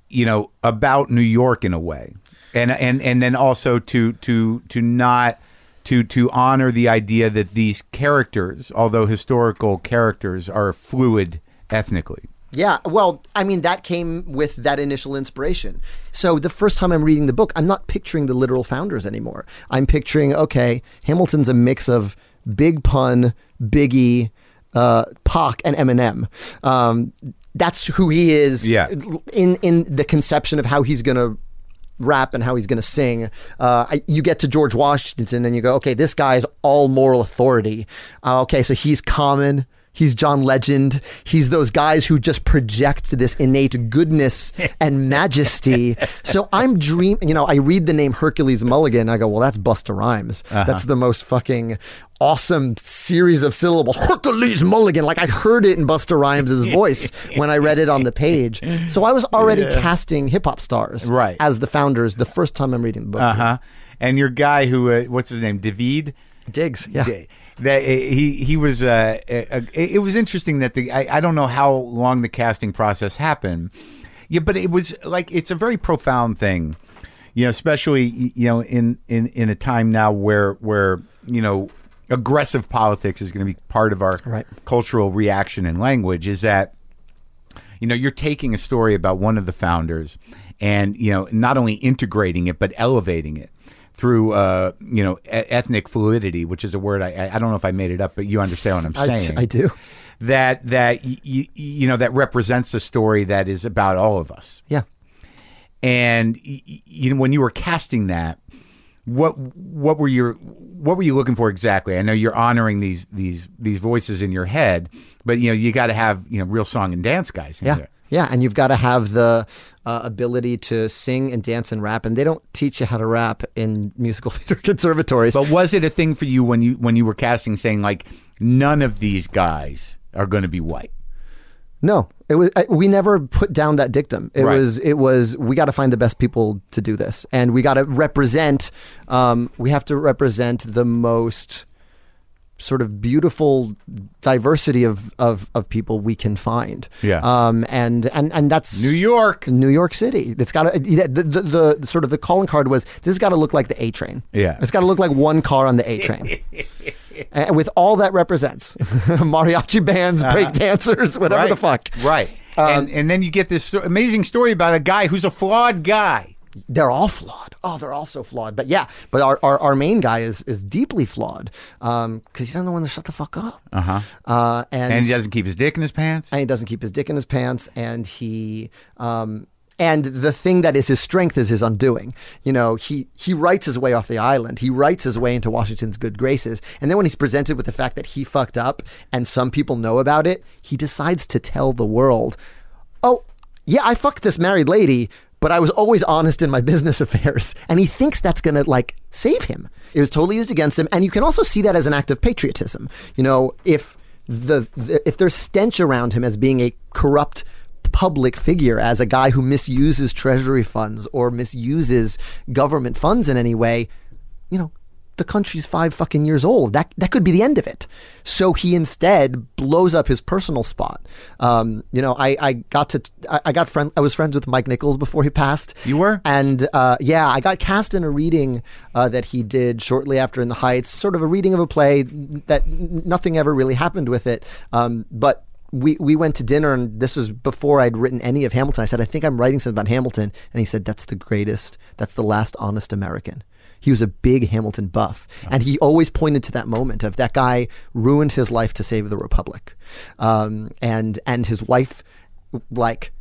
you know, about New York in a way, and and and then also to to to not to to honor the idea that these characters, although historical characters, are fluid ethnically. Yeah, well, I mean, that came with that initial inspiration. So the first time I'm reading the book, I'm not picturing the literal founders anymore. I'm picturing, okay, Hamilton's a mix of Big Pun, Biggie, uh, Pac, and Eminem. Um, that's who he is Yeah. in, in the conception of how he's going to rap and how he's going to sing. Uh, I, you get to George Washington and you go, okay, this guy is all moral authority. Uh, okay, so he's Common. He's John Legend. He's those guys who just project this innate goodness and majesty. So I'm dream. You know, I read the name Hercules Mulligan. I go, well, that's Busta Rhymes. That's the most fucking awesome series of syllables. Hercules Mulligan. Like I heard it in Busta Rhymes' voice when I read it on the page. So I was already casting hip hop stars Right. as the founders the first time I'm reading the book. Uh huh. And your guy who, uh, what's his name, Daveed. Diggs. Yeah. That he he was uh, it was interesting that the I, I don't know how long the casting process happened. Yeah but it was like it's a very profound thing. You know especially you know in in in a time now where where you know aggressive politics is going to be part of our Right. cultural reaction and language is that you know you're taking a story about one of the founders and you know not only integrating it but elevating it through uh, you know e- ethnic fluidity which is a word I, I- I don't know if I made it up but you understand what I'm I, saying I do. that that y- y- you know that represents a story that is about all of us Yeah. and y- you know when you were casting that what what were your what were you looking for exactly i know you're honoring these these these voices in your head but you know you got to have you know real song and dance guys in Yeah. there. Yeah, and you've got to have the uh, ability to sing and dance and rap, and they don't teach you how to rap in musical theater conservatories. but was it a thing for you when you when you were casting saying like none of these guys are going to be white no, it was. I, we never put down that dictum. It Right. was. It was. We got to find the best people to do this, and we got to represent. Um, we have to represent the most sort of beautiful diversity of, of, of people we can find. Yeah. Um, and, and, and that's new york New York City. It's got to the, the, the sort of the calling card was this has got to look like the A train. Yeah. it's got to look like one car on the A train. and with all that represents, mariachi bands, break dancers, whatever right the fuck. right and and then you get this amazing story about a guy who's a flawed guy They're all flawed. Oh, they're all so flawed. But yeah, but our, our, our main guy is is deeply flawed because he doesn't know when to shut the fuck up. uh-huh Uh, and and he doesn't keep his dick in his pants and he doesn't keep his dick in his pants and he um and the thing that is his strength is his undoing. You know, he he writes his way off the island. He writes his way into Washington's good graces. And then when he's presented with the fact that he fucked up and some people know about it, he decides to tell the world, "Oh, yeah, I fucked this married lady, but I was always honest in my business affairs." And he thinks that's going to like save him. It was totally used against him, and you can also see that as an act of patriotism. You know, if the, the if there's stench around him as being a corrupt public figure as a guy who misuses treasury funds or misuses government funds in any way, you know, the country's five fucking years old. That that could be the end of it. So he instead blows up his personal spot. Um, you know, I, I got to I, I got friend I was friends with Mike Nichols before he passed. You were? And uh, yeah, I got cast in a reading uh, that he did shortly after in the Heights, sort of a reading of a play that nothing ever really happened with it. Um, but we, we went to dinner, and this was before I'd written any of Hamilton. I said, I think I'm writing something about Hamilton. And he said, That's the greatest, that's the last honest American. He was a big Hamilton buff. And he always pointed to that moment of that guy ruined his life to save the Republic. Um, and, and his wife, like,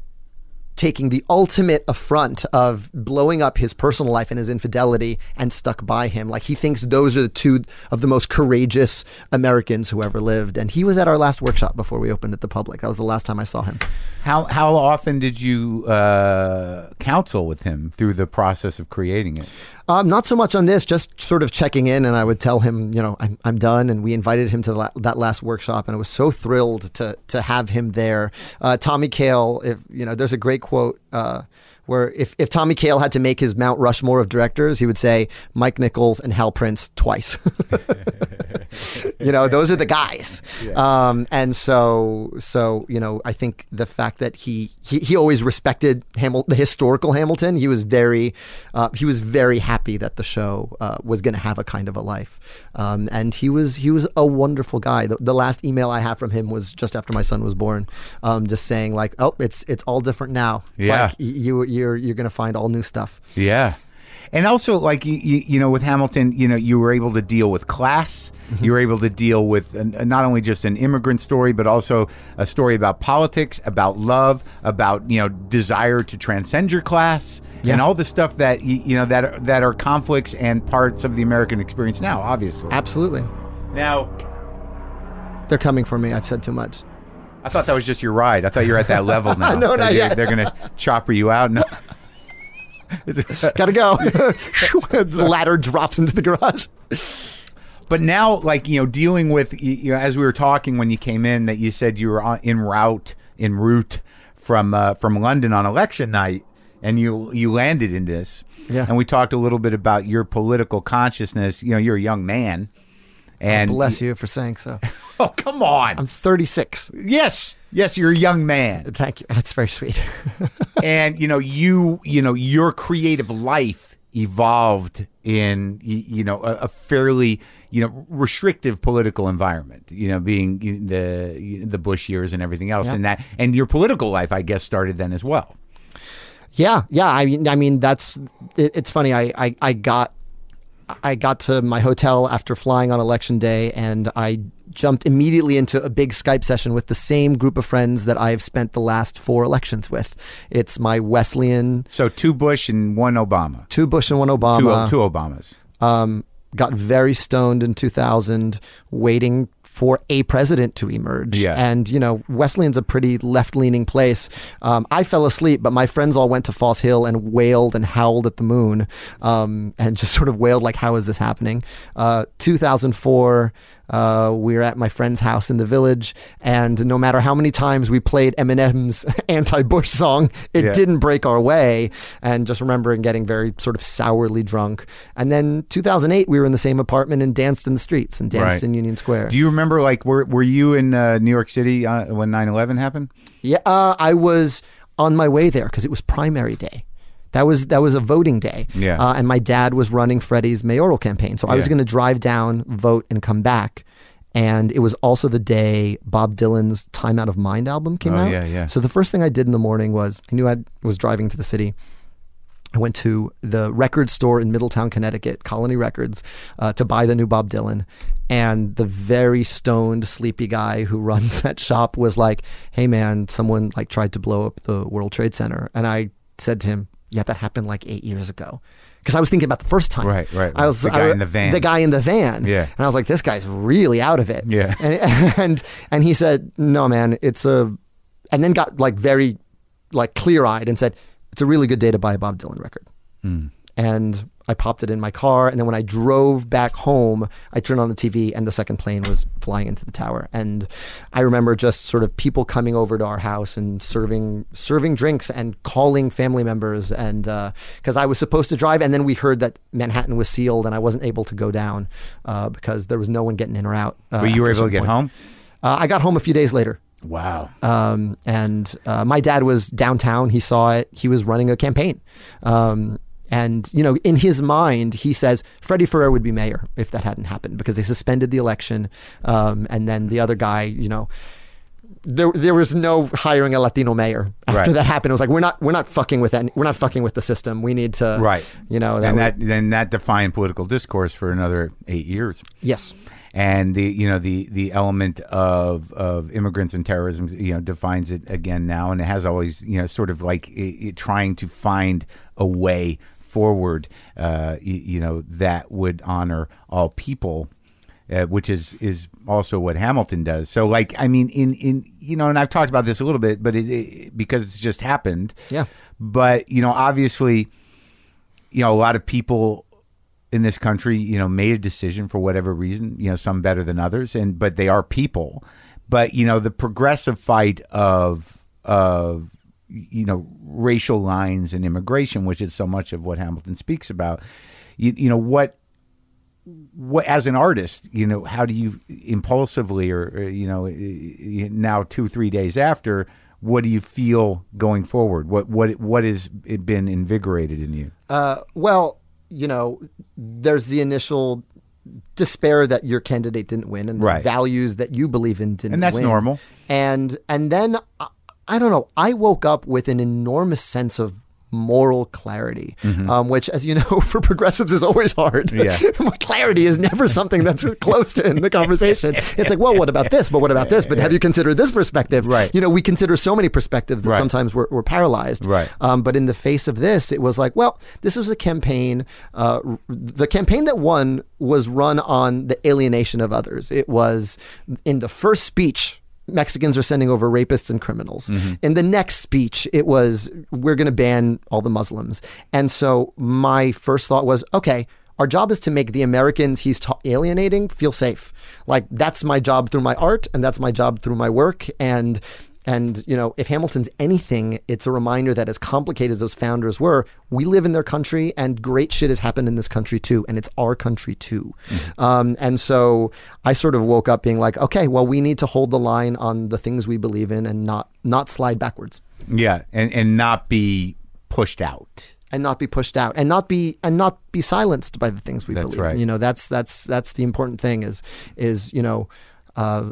taking the ultimate affront of blowing up his personal life and his infidelity and stuck by him. Like he thinks those are the two of the most courageous Americans who ever lived. And he was at our last workshop before we opened it to public. That was the last time I saw him. How how often did you uh, counsel with him through the process of creating it? Um, not so much on this, just sort of checking in, and I would tell him, you know, I'm, I'm done. And we invited him to la- that last workshop, and I was so thrilled to to have him there. Uh, Tommy Kail, if you know, there's a great quote. Uh, where if, if Tommy Kail had to make his Mount Rushmore of directors, he would say Mike Nichols and Hal Prince twice. you know, those are the guys. Um, and so, so you know, I think the fact that he he, he always respected Hamil- the historical Hamilton. He was very uh, he was very happy that the show uh, was going to have a kind of a life. Um, and he was he was a wonderful guy. The, the last email I have from him was just after my son was born, um, just saying like, oh, it's it's all different now. Yeah. Like, y- you you're you're going to find all new stuff. Yeah. And also, like you, you, know, with Hamilton, you know, you were able to deal with class. Mm-hmm. You were able to deal with an, uh, not only just an immigrant story, but also a story about politics, about love, about you know desire to transcend your class, and all the stuff that you know that that are conflicts and parts of the American experience now. Obviously, Absolutely, now they're coming for me. I've said too much. I thought that was just your ride. I thought you're at that level now. No, not That yet. They're going to chopper you out. No. Gotta go. the ladder drops into the garage. But now, like you know, dealing with you you know, as we were talking when you came in, that you said you were en route en route from uh, from London on election night, and you you landed in this. Yeah. And we talked a little bit about your political consciousness. You know, you're a young man, and Bless you for saying so. Oh, come on. I'm 36. yes, yes, you're a young man, Thank you. That's very sweet. and you know you you know your creative life evolved in you know a, a fairly you know restrictive political environment you know being the the bush years and everything else Yeah. and that and your political life i guess started then as well Yeah, yeah. I mean, I mean, that's it, it's funny. I, I, I got, I got to my hotel after flying on election day, and I jumped immediately into a big Skype session with the same group of friends that I've spent the last four elections with. It's my Wesleyan, so two bush and one obama two Bush and one two, Obama. two obamas um, got very stoned in 2000, waiting for a president to emerge. Yeah. And, you know, Wesleyan's a pretty left leaning place. Um, I fell asleep, but my friends all went to Foss Hill and wailed and howled at the moon um, and just sort of wailed, like, how is this happening? Uh, 2004. Uh, we were at my friend's house in the village, and no matter how many times we played Eminem's anti-Bush song, it Yeah. didn't break our way. And just remembering getting very sort of sourly drunk. And then 2008, we were in the same apartment and danced in the streets and danced Right. in Union Square. do you remember like were, were you in uh, new york city uh, when 9-11 happened yeah, uh, I was on my way there because it was primary day. That was that was a voting day. Yeah. Uh, and my dad was running Freddie's mayoral campaign, so I was going to drive down, vote, and come back. And it was also the day Bob Dylan's "Time Out of Mind" album came Oh, out. yeah, yeah. So the first thing I did in the morning was I knew I was driving to the city. I went to the record store in Middletown, Connecticut, Colony Records, uh, to buy the new Bob Dylan. And the very stoned, sleepy guy who runs that shop was like, "Hey, man, someone like tried to blow up the World Trade Center." And I said to him, "Yeah, that happened like eight years ago." Because I was thinking about the first time. Right, right, I was The guy I- in the van. The guy in the van. Yeah. And I was like, "This guy's really out of it." Yeah. And and and he said, "No, man, it's a," and then got like very like clear eyed and said, "It's a really good day to buy a Bob Dylan record." Hmm. And I popped it in my car. And then when I drove back home, I turned on the TV, and the second plane was flying into the tower. And I remember just sort of people coming over to our house and serving serving drinks and calling family members, and because I was supposed to drive, and then we heard that Manhattan was sealed, and I wasn't able to go down uh, because there was no one getting in or out. Uh, But you were able to get point. home. Uh, I got home a few days later. Wow. Um, and uh, my dad was downtown. He saw it. He was running a campaign. Um, and, you know, in his mind, he says Freddie Ferrer would be mayor if that hadn't happened because they suspended the election. Um, and then the other guy, you know, there, there was no hiring a Latino mayor after Right. that happened. It was like we're not we're not fucking with that. We're not fucking with the system. We need to Right. You know and would- that then that defined political discourse for another eight years. yes and the you know the the element of of immigrants and terrorism you know defines it again now and it has always you know sort of like i i trying to find a way forward uh you, you know that would honor all people uh, which is is also what Hamilton does. So like I mean in in you know and I've talked about this a little bit but it, it because it's just happened. Yeah. But you know obviously you know a lot of people in this country, you know, made a decision for whatever reason, you know, some better than others, and but they are people. But you know, the progressive fight of of you know racial lines and immigration, which is so much of what Hamilton speaks about. You, you know what what as an artist, you know, how do you impulsively or, or you know now two three days after, what do you feel going forward? What what what has it been invigorated in you? Uh, well, you know, there's the initial despair that your candidate didn't win and the Right. values that you believe in didn't win. And that's win. normal. And and then I, don't know, I woke up with an enormous sense of moral clarity, um, which, as you know, for progressives is always hard. Mm-hmm. Yeah. clarity is never something that's close to in the conversation. It's like, well, what about this? But what about this? But have you considered this perspective? Right. You know, we consider so many perspectives that Right. sometimes we're, we're paralyzed. Right. Um, but in the face of this, it was like, well, this was a campaign. Uh, the campaign that won was run on the alienation of others. It was in the first speech. Mexicans are sending over rapists and criminals. Mm-hmm. In the next speech, it was we're going to ban all the Muslims. And so my first thought was, okay, our job is to make the Americans he's ta- alienating feel safe. Like that's my job through my art, and that's my job through my work. And and, you know, if Hamilton's anything, it's a reminder that as complicated as those founders were, we live in their country and great shit has happened in this country too. And it's our country too. Um, and so I sort of woke up being like, okay, well, we need to hold the line on the things we believe in and not, not slide backwards Yeah, and and not be pushed out. and not be pushed out and not be and not be silenced by the things we That's believe. right. You know, that's that's that's the important thing is is you know, uh,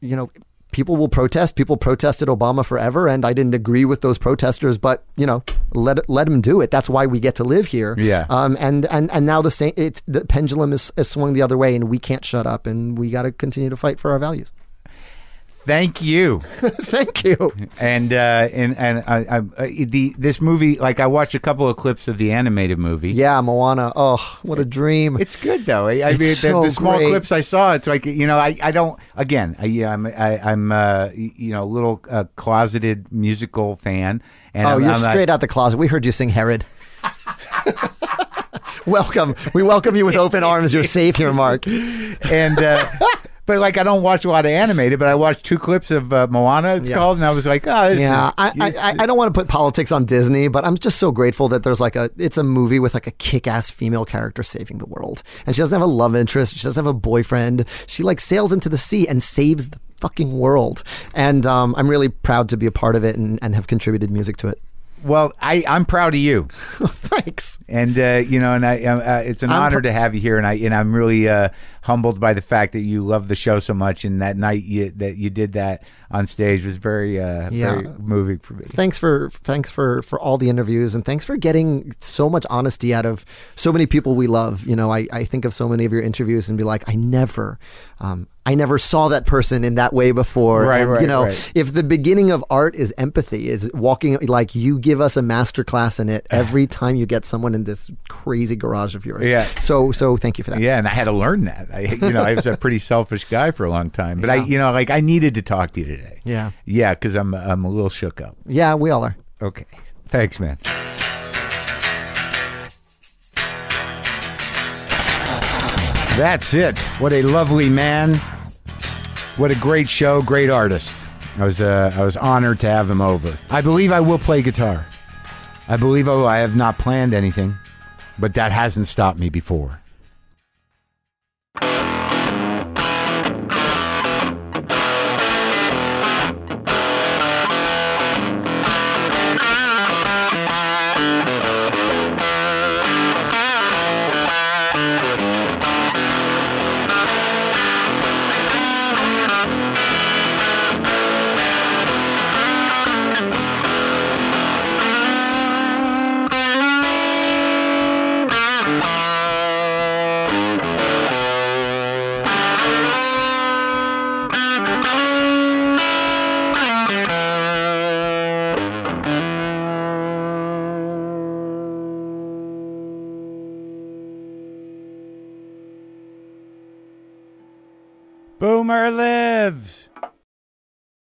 you know. People will protest. People protested Obama forever, and I didn't agree with those protesters. But you know, let let them do it. That's why we get to live here. Yeah. Um. And and and now the same. It's the pendulum is, is swung the other way, and we can't shut up, and we got to continue to fight for our values. Thank you. Thank you. And uh, and and I, I, uh, the this movie, like I watched a couple of clips of the animated movie. Yeah, Moana. Oh, what a dream. It's good though. I, I mean, the, so the small great. clips I saw, it's like you know, I, I don't. Again, I, yeah, I'm I, I'm uh, you know a little uh, closeted musical fan. And Oh, I'm, you're I'm straight out the closet. We heard you sing Herod. welcome. We welcome you with open arms. You're safe here, Marc. and uh, but like I don't watch a lot of animated, but I watched two clips of uh, Moana. It's Yeah. called, and I was like, oh, this Yeah, is. I, I, I- I don't want to put politics on Disney, but I'm just so grateful that there's like a it's a movie with like a kick-ass female character saving the world, and she doesn't have a love interest, she doesn't have a boyfriend. She like sails into the sea and saves the fucking world, and um, I'm really proud to be a part of it and, and have contributed music to it. Well, I I'm proud of you. Thanks. and uh, you know, and I, uh, uh, it's an I'm honor pr- to have you here, and I and I'm really uh, humbled by the fact that you love the show so much, and that night you, that you did that on stage was very uh, Yeah. very moving for me. thanks for thanks for for all the interviews and thanks for getting so much honesty out of so many people we love you know i, I think of so many of your interviews and be like i never um, i never saw that person in that way before Right, and, right, you know right. if the beginning of art is empathy is walking like you give us a master class in it every time you get someone in this crazy garage of yours Yeah. so so thank you for that Yeah, and I had to learn that. I, you know, I was a pretty selfish guy for a long time, but I, you know, like I needed to talk to you today. Yeah. yeah, because I'm I'm a little shook up. yeah we all are Okay, thanks, man. That's it. What a lovely man. What a great show, great artist. I was uh, I was honored to have him over. I believe I will play guitar. I believe I will. I have not planned anything, but that hasn't stopped me before. Lives.